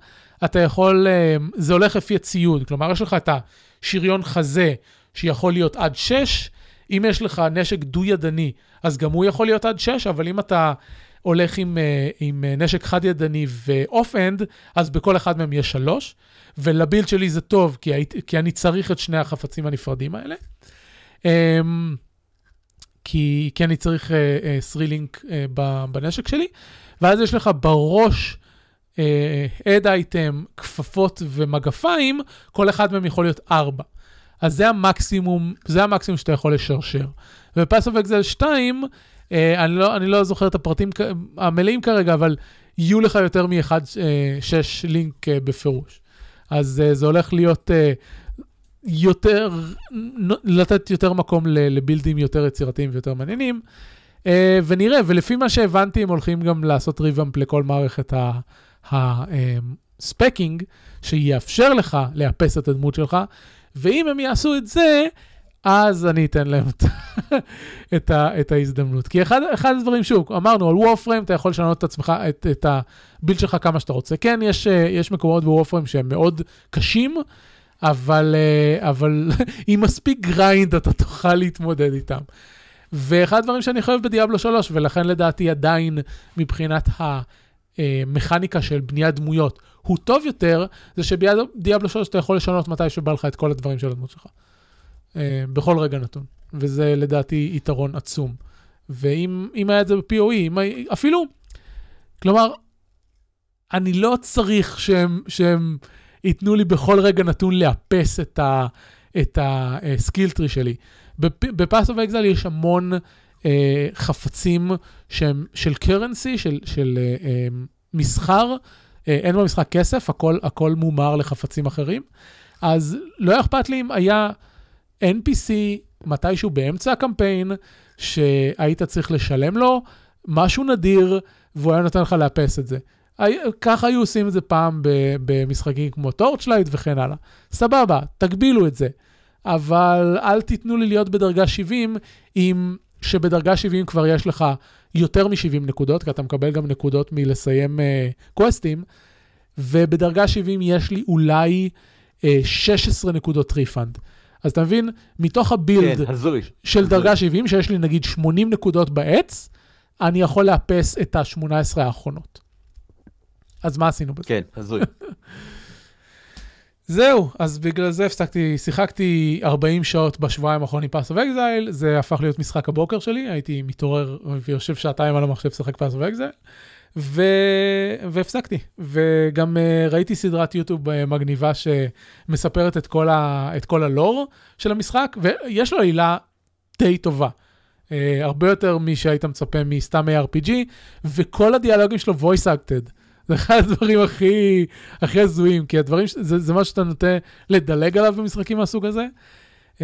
אתה יכול, אה, זה הולך לפי הציוד, כלומר יש לך את השריון חזה שיכול להיות עד 6, אם יש לך נשק דו-ידני, אז גם הוא יכול להיות עד 6, אבל אם אתה הולך עם, אה, עם אה, נשק חד-ידני ו off-hand, אז בכל אחד מהם יש 3, ול build שלי זה טוב, כי, הייתי, כי אני צריך את שני החפצים הנפרדים האלה. אמ, כי, כי אני צריך three link אה, אה, בנשק שלי, ואז יש לך בראש אד uh, אייטם, כפפות ומגפיים, כל אחד מהם יכול להיות 4. אז זה המקסימום, זה המקסימום שאתה יכול לשרשר. וב Path of Exile 2, אה, אני, לא, אני לא זוכר את הפרטים המלאים כרגע, אבל יהיו לך יותר מ-1 6 link אה, בפירוש. אז זה הולך להיות יותר, לתת יותר מקום לבילדים יותר יצירתיים ויותר מעניינים. ונראה, ולפי מה שהבנתי, הם הולכים גם לעשות ריבאמפ לכל מערכת הספקינג, שיאפשר לך לאפס את הדמות שלך, ואם הם יעשו את זה, אז אני אתן להם את, את, ה, את ההזדמנות. כי אחד, אחד הדברים, שוב, אמרנו, על וורפריים אתה יכול לשנות את עצמך, את, את הבילד שלך כמה שאתה רוצה. כן, יש, אה, יש מקומות בוורפריים שהם מאוד קשים, אבל, אה, אבל <laughs> עם מספיק grind אתה תוכל להתמודד איתם. ואחד הדברים שאני חושב ב Diablo 3, ולכן לדעתי עדיין מבחינת המכניקה של בניית דמויות הוא טוב יותר, זה שביאבלו 3 אתה יכול לשנות מתי שבא לך את כל הדברים של הדמות שלך. אה, בכל רגע נתון. וזה לדעתי יתרון עצום. ואם אם היה את זה ב-POE, אפילו, כלומר, אני לא צריך שהם, שהם ייתנו לי בכל רגע נתון לאפס את את ה skill tree שלי. ב Path of Exile יש המון אה, חפצים שהם של currency, של, של אה, אה, מסחר, אה, אין במשחק כסף, הכל, הכל מומר לחפצים אחרים. אז לא אכפת לי אם היה NPC מתישהו באמצע הקמפיין, שהיית צריך לשלם לו משהו נדיר, והוא היה נותן לך לאפס את זה. ככה היו עושים את זה פעם במשחקים כמו Torchlight וכן הלאה. סבבה, תגבילו את זה. אבל אל תיתנו לי להיות בדרגה 70, אם שבדרגה 70 כבר יש לך יותר מ-70 נקודות, כי אתה מקבל גם נקודות מלסיים אה, קווסטים, ובדרגה 70 יש לי אולי אה, 16 נקודות refund. אז אתה מבין, מתוך ה build כן, הזוי. של דרגה 70, שיש לי נגיד 80 נקודות בעץ, אני יכול לאפס את ה-18 האחרונות. אז מה עשינו בזה? כן, הזוי. <laughs> זהו, אז בגלל זה הפסקתי, שיחקתי 40 שעות בשבועיים האחרונים Path of Exile, זה הפך להיות משחק הבוקר שלי, הייתי מתעורר ויושב שעתיים על המחשב לשחק Path of Exile, ו... והפסקתי. וגם אה, ראיתי סדרת יוטיוב אה, מגניבה שמספרת את כל, ה... את כל הלור של המשחק, ויש לו עילה די טובה. Uh, הרבה יותר משהיית מצפה מסתם ARPG, וכל הדיאלוגים שלו voice acted. זה אחד הדברים הכי, הכי הזויים, כי הדברים, זה, זה מה שאתה נוטה לדלג עליו במשחקים מהסוג הזה. Um,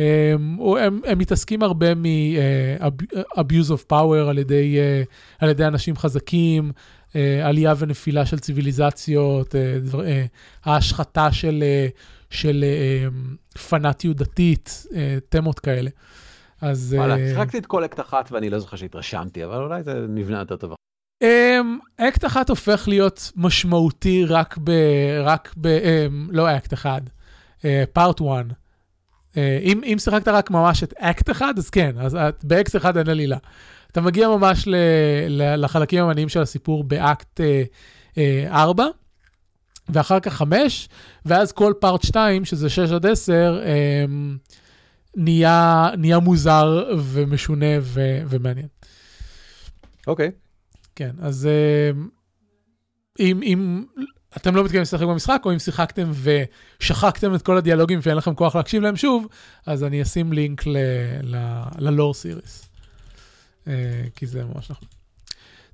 הם, הם מתעסקים הרבה מ-abuse of power על ידי, uh, על ידי אנשים חזקים, uh, עלייה ונפילה של ציוויליזציות, דבר, ההשחתה של, של אה, פנאטיות דתית, תמות כאלה. אז... וואלה, שיחקתי את אקט אחת ואני לא זוכר שהתרשמתי, אבל אולי זה נבנה יותר טוב. אמ, act אחד הופך להיות משמעותי רק ב... רק ב... אמ, לא אקט אחד, part אה, 1. אה, אם, אם שיחקת רק ממש את אקט אחד, אז כן, אז את, באקט אחד אין עלילה. אתה מגיע ממש ל, ל, לחלקים המעניינים של הסיפור באקט uh, uh, 4, ואחר כך 5, ואז כל פארט 2, שזה 6 עד 10, um, נהיה, נהיה מוזר ומשונה ו, ומעניין. אוקיי. Okay. כן, אז אם, אם אתם לא מתכוונים לשחק במשחק, או אם שיחקתם ושחקתם את כל הדיאלוגים ואין לכם כוח להקשיב להם שוב, אז אני אשים לינק ללור סיריס. כי זה ממש נכון.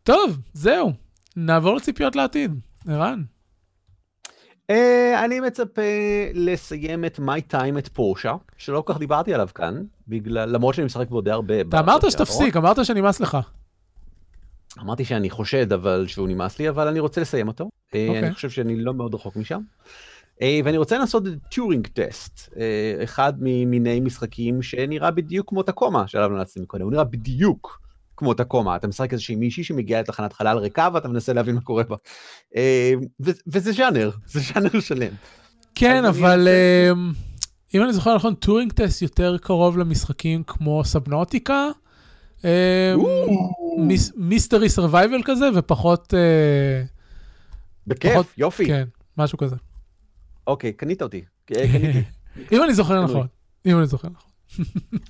טוב, זהו, נעבור לציפיות לעתיד. ערן. Uh, אני מצפה לסיים את My Time את פורשה, שלא כל כך דיברתי עליו כאן, בגלל, למרות שאני משחק בו די הרבה. אתה אמרת שתפסיק, אמרת שנמאס לך. אמרתי שאני חושד אבל שהוא נמאס לי אבל אני רוצה לסיים אותו okay. אוקיי. אני חושב שאני לא מאוד רחוק משם. ואני רוצה לעשות Turing Test אחד ממיני משחקים שנראה בדיוק כמו Tacoma שעליו המלצתי מקודם הוא נראה בדיוק כמו Tacoma אתה משחק איזושהי מישהי שמגיעה לתחנת חלל ריקה ואתה מנסה להבין מה קורה בה וזה ז'אנר זה ז'אנר שלם. כן אבל אם אני זוכר נכון Turing Test יותר קרוב למשחקים כמו Subnautica. mystery survival כזה ופחות... אה, בכיף, יופי. כן, משהו כזה. אוקיי, קנית אותי. אה, קניתי. <laughs> אם אני זוכר נכון. אם אני זוכר נכון.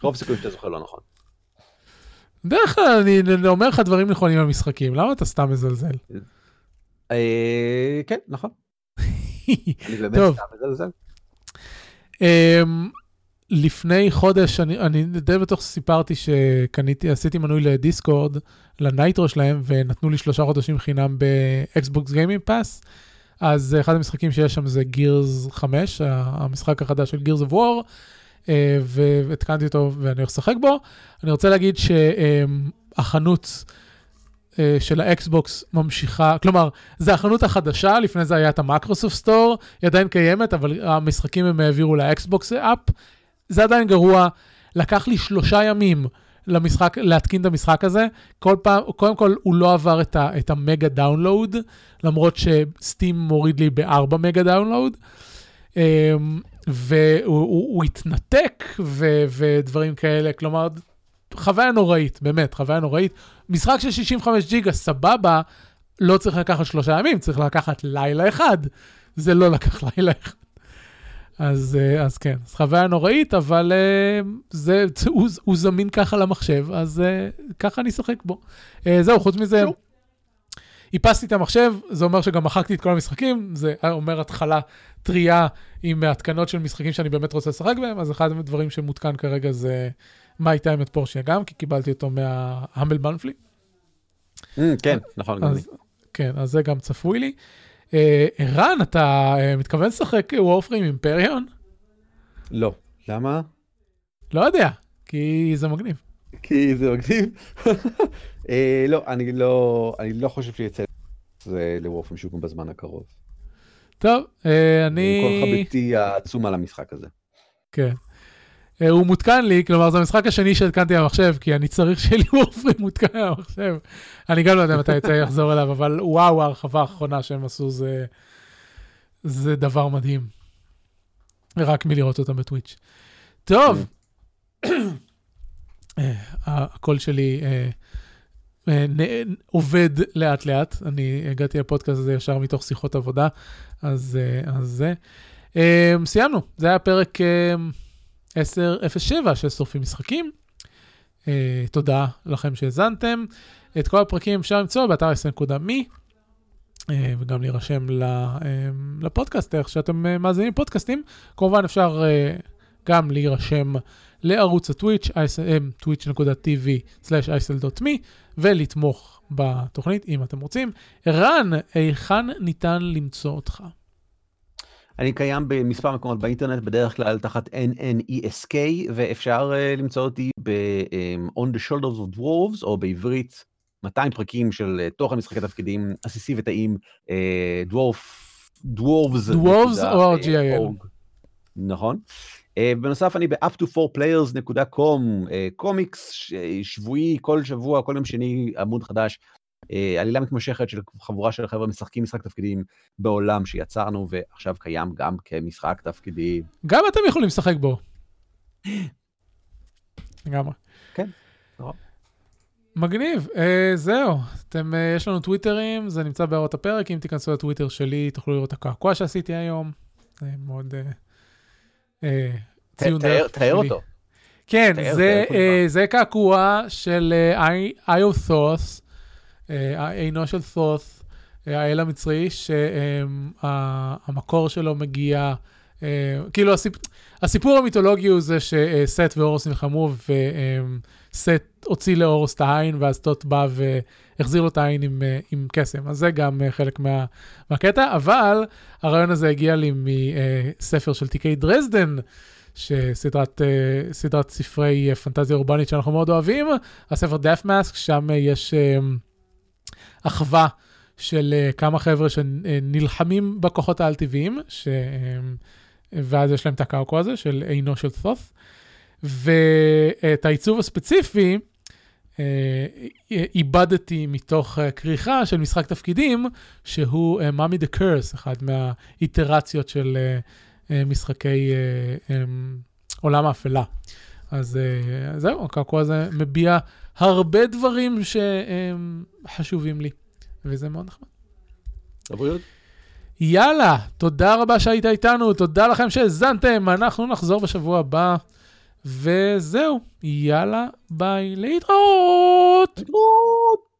רוב סיכויים שאתה זוכר לא נכון. בדרך כלל אני אומר לך דברים נכונים במשחקים, למה אתה סתם מזלזל? אה, כן, נכון. <laughs> אני באמת סתם מזלזל. לפני חודש, אני, אני די בטוח שסיפרתי שקניתי, עשיתי מנוי לדיסקורד, ל Nitro שלהם, ונתנו לי שלושה חודשים חינם ב Xbox Gaming Pass. אז אחד המשחקים שיש שם זה Gears 5, המשחק החדש של Gears of War, והתקנתי אותו ואני הולך לשחק בו. אני רוצה להגיד שהחנות אה, של ה Xbox ממשיכה, כלומר, זה החנות החדשה, לפני זה היה את ה Microsoft Store, היא עדיין קיימת, אבל המשחקים הם העבירו ל Xbox app. זה עדיין גרוע. לקח לי שלושה ימים למשחק, להתקין את המשחק הזה. כל פעם, קודם כל, הוא לא עבר את, ה, את ה mega download, למרות ש Steam מוריד לי בארבע mega download. והוא הוא, הוא התנתק ו, ודברים כאלה, כלומר, חוויה נוראית, באמת, חוויה נוראית. משחק של 65 ג'יגה, סבבה, לא צריך לקחת שלושה ימים, צריך לקחת לילה אחד. זה לא לקח לילה אחד. אז, אה, אז כן, אז חוויה נוראית, אבל אה, זה, הוא, הוא זמין ככה למחשב, אז אה, ככה אני אשחק בו. זהו, חוץ מזה, איפסתי את המחשב, זה אומר שגם מחקתי את כל המשחקים, זה אומר התחלה טריה עם התקנות של משחקים שאני באמת רוצה לשחק בהם, אז אחד הדברים שמותקן כרגע זה מה הייתה עם את פורשיה גם, כי קיבלתי אותו מההמבל מנפלי. כן, נכון, גם לי. כן, אז זה גם צפוי לי. ערן, uh, אתה uh, מתכוון לשחק וורפרים אימפריון? לא. למה? לא יודע, כי זה מגניב. כי זה מגניב? uh, <laughs> לא, אני לא, אני לא חושב שיצא זה לוורפרים שוקם בזמן הקרוב. טוב, uh, אני... עם כל חביתי העצום על המשחק הזה. כן. אה, הוא מותקן לי, כלומר זה המשחק השני שהתקנתי במחשב, כי אני צריך שיהיה לי <laughs> וורפרים מותקן במחשב. אני גם לא יודע מתי יצא לחזור אליו, אבל וואו, ההרחבה האחרונה שהם עשו זה, זה דבר מדהים. רק מלראות אותם בטוויץ'. טוב, <coughs> אה, הקול שלי אה, עובד לאט לאט, אני הגעתי לפודקאסט הזה ישר מתוך שיחות עבודה, אז זה. סיימנו, זה היה פרק 10.07 של שורפים משחקים. אה, תודה לכם שהאזנתם. את כל הפרקים אפשר למצוא באתר s.me, אה, וגם להירשם ל- אה, לפודקאסט, איך שאתם אה, מאזינים לפודקאסטים. כמובן אפשר אה, גם להירשם לערוץ הטוויץ', twitch.tv/isl.me, ולתמוך בתוכנית אם אתם רוצים. ערן, היכן ניתן למצוא אותך? אני קיים במספר מקומות באינטרנט, בדרך כלל תחת NNESK, ואפשר uh, למצוא אותי ב-On the Shoulders of Dwarves, או בעברית 200 פרקים של uh, תוכן משחקי תפקידים עסיסי וטעים, uh, דוורף, דוורבס. Dwarves או GIL? נכון. Uh, בנוסף אני ב-up4players.com, uh, קומיקס ש- שבועי כל שבוע, כל יום שני עמוד חדש. Uh, עלילה מתמשכת של חבורה של חבר'ה משחקים משחק תפקידים בעולם שיצרנו ועכשיו קיים גם כמשחק תפקידים. גם אתם יכולים לשחק בו. לגמרי. כן, נורא. מגניב, אה, זהו, אתם, אה, יש לנו טוויטרים, זה נמצא בהערות הפרק, אם תיכנסו לטוויטר שלי תוכלו לראות את הקעקוע שעשיתי היום, זה מאוד אה, אה, ציון תאר- דרך תאר שלי. אותו. כן, תאר, זה, תאר אה, זה קעקוע של אה, איות'וס, עינו של ת'וס, אה, האל המצרי, שהמקור שלו מגיע, אה, כאילו הסיפ... הסיפור המיתולוגי הוא זה שסט ואורוס נלחמו וסט הוציא לאורוס את העין ואז טוט בא והחזיר לו את העין עם, אה, עם קסם. אז זה גם אה, חלק מה, מהקטע, אבל הרעיון הזה הגיע לי מספר של תיקי דרזדן. שסדרת אה, סדרת ספרי אה, פנטזיה אורבנית שאנחנו מאוד אוהבים, הספר דף מאסק, שם אה, יש אה, אחווה של אה, כמה חבר'ה שנלחמים בכוחות העל-טבעיים, ש... אה, ואז יש להם את הקעקוע הזה של עינו של ת'וס. ואת העיצוב הספציפי אה, איבדתי מתוך כריכה של משחק תפקידים, שהוא מאמי דה קרס, אחד מהאיטרציות של משחקי עולם האפלה. אז אה, זהו, הקעקוע הזה מביע הרבה דברים שחשובים לי, וזה מאוד נחמד. לבריאות. יאללה, תודה רבה שהיית איתנו, תודה לכם שהאזנתם, אנחנו נחזור בשבוע הבא, וזהו, יאללה, ביי, להתראות! להתראות.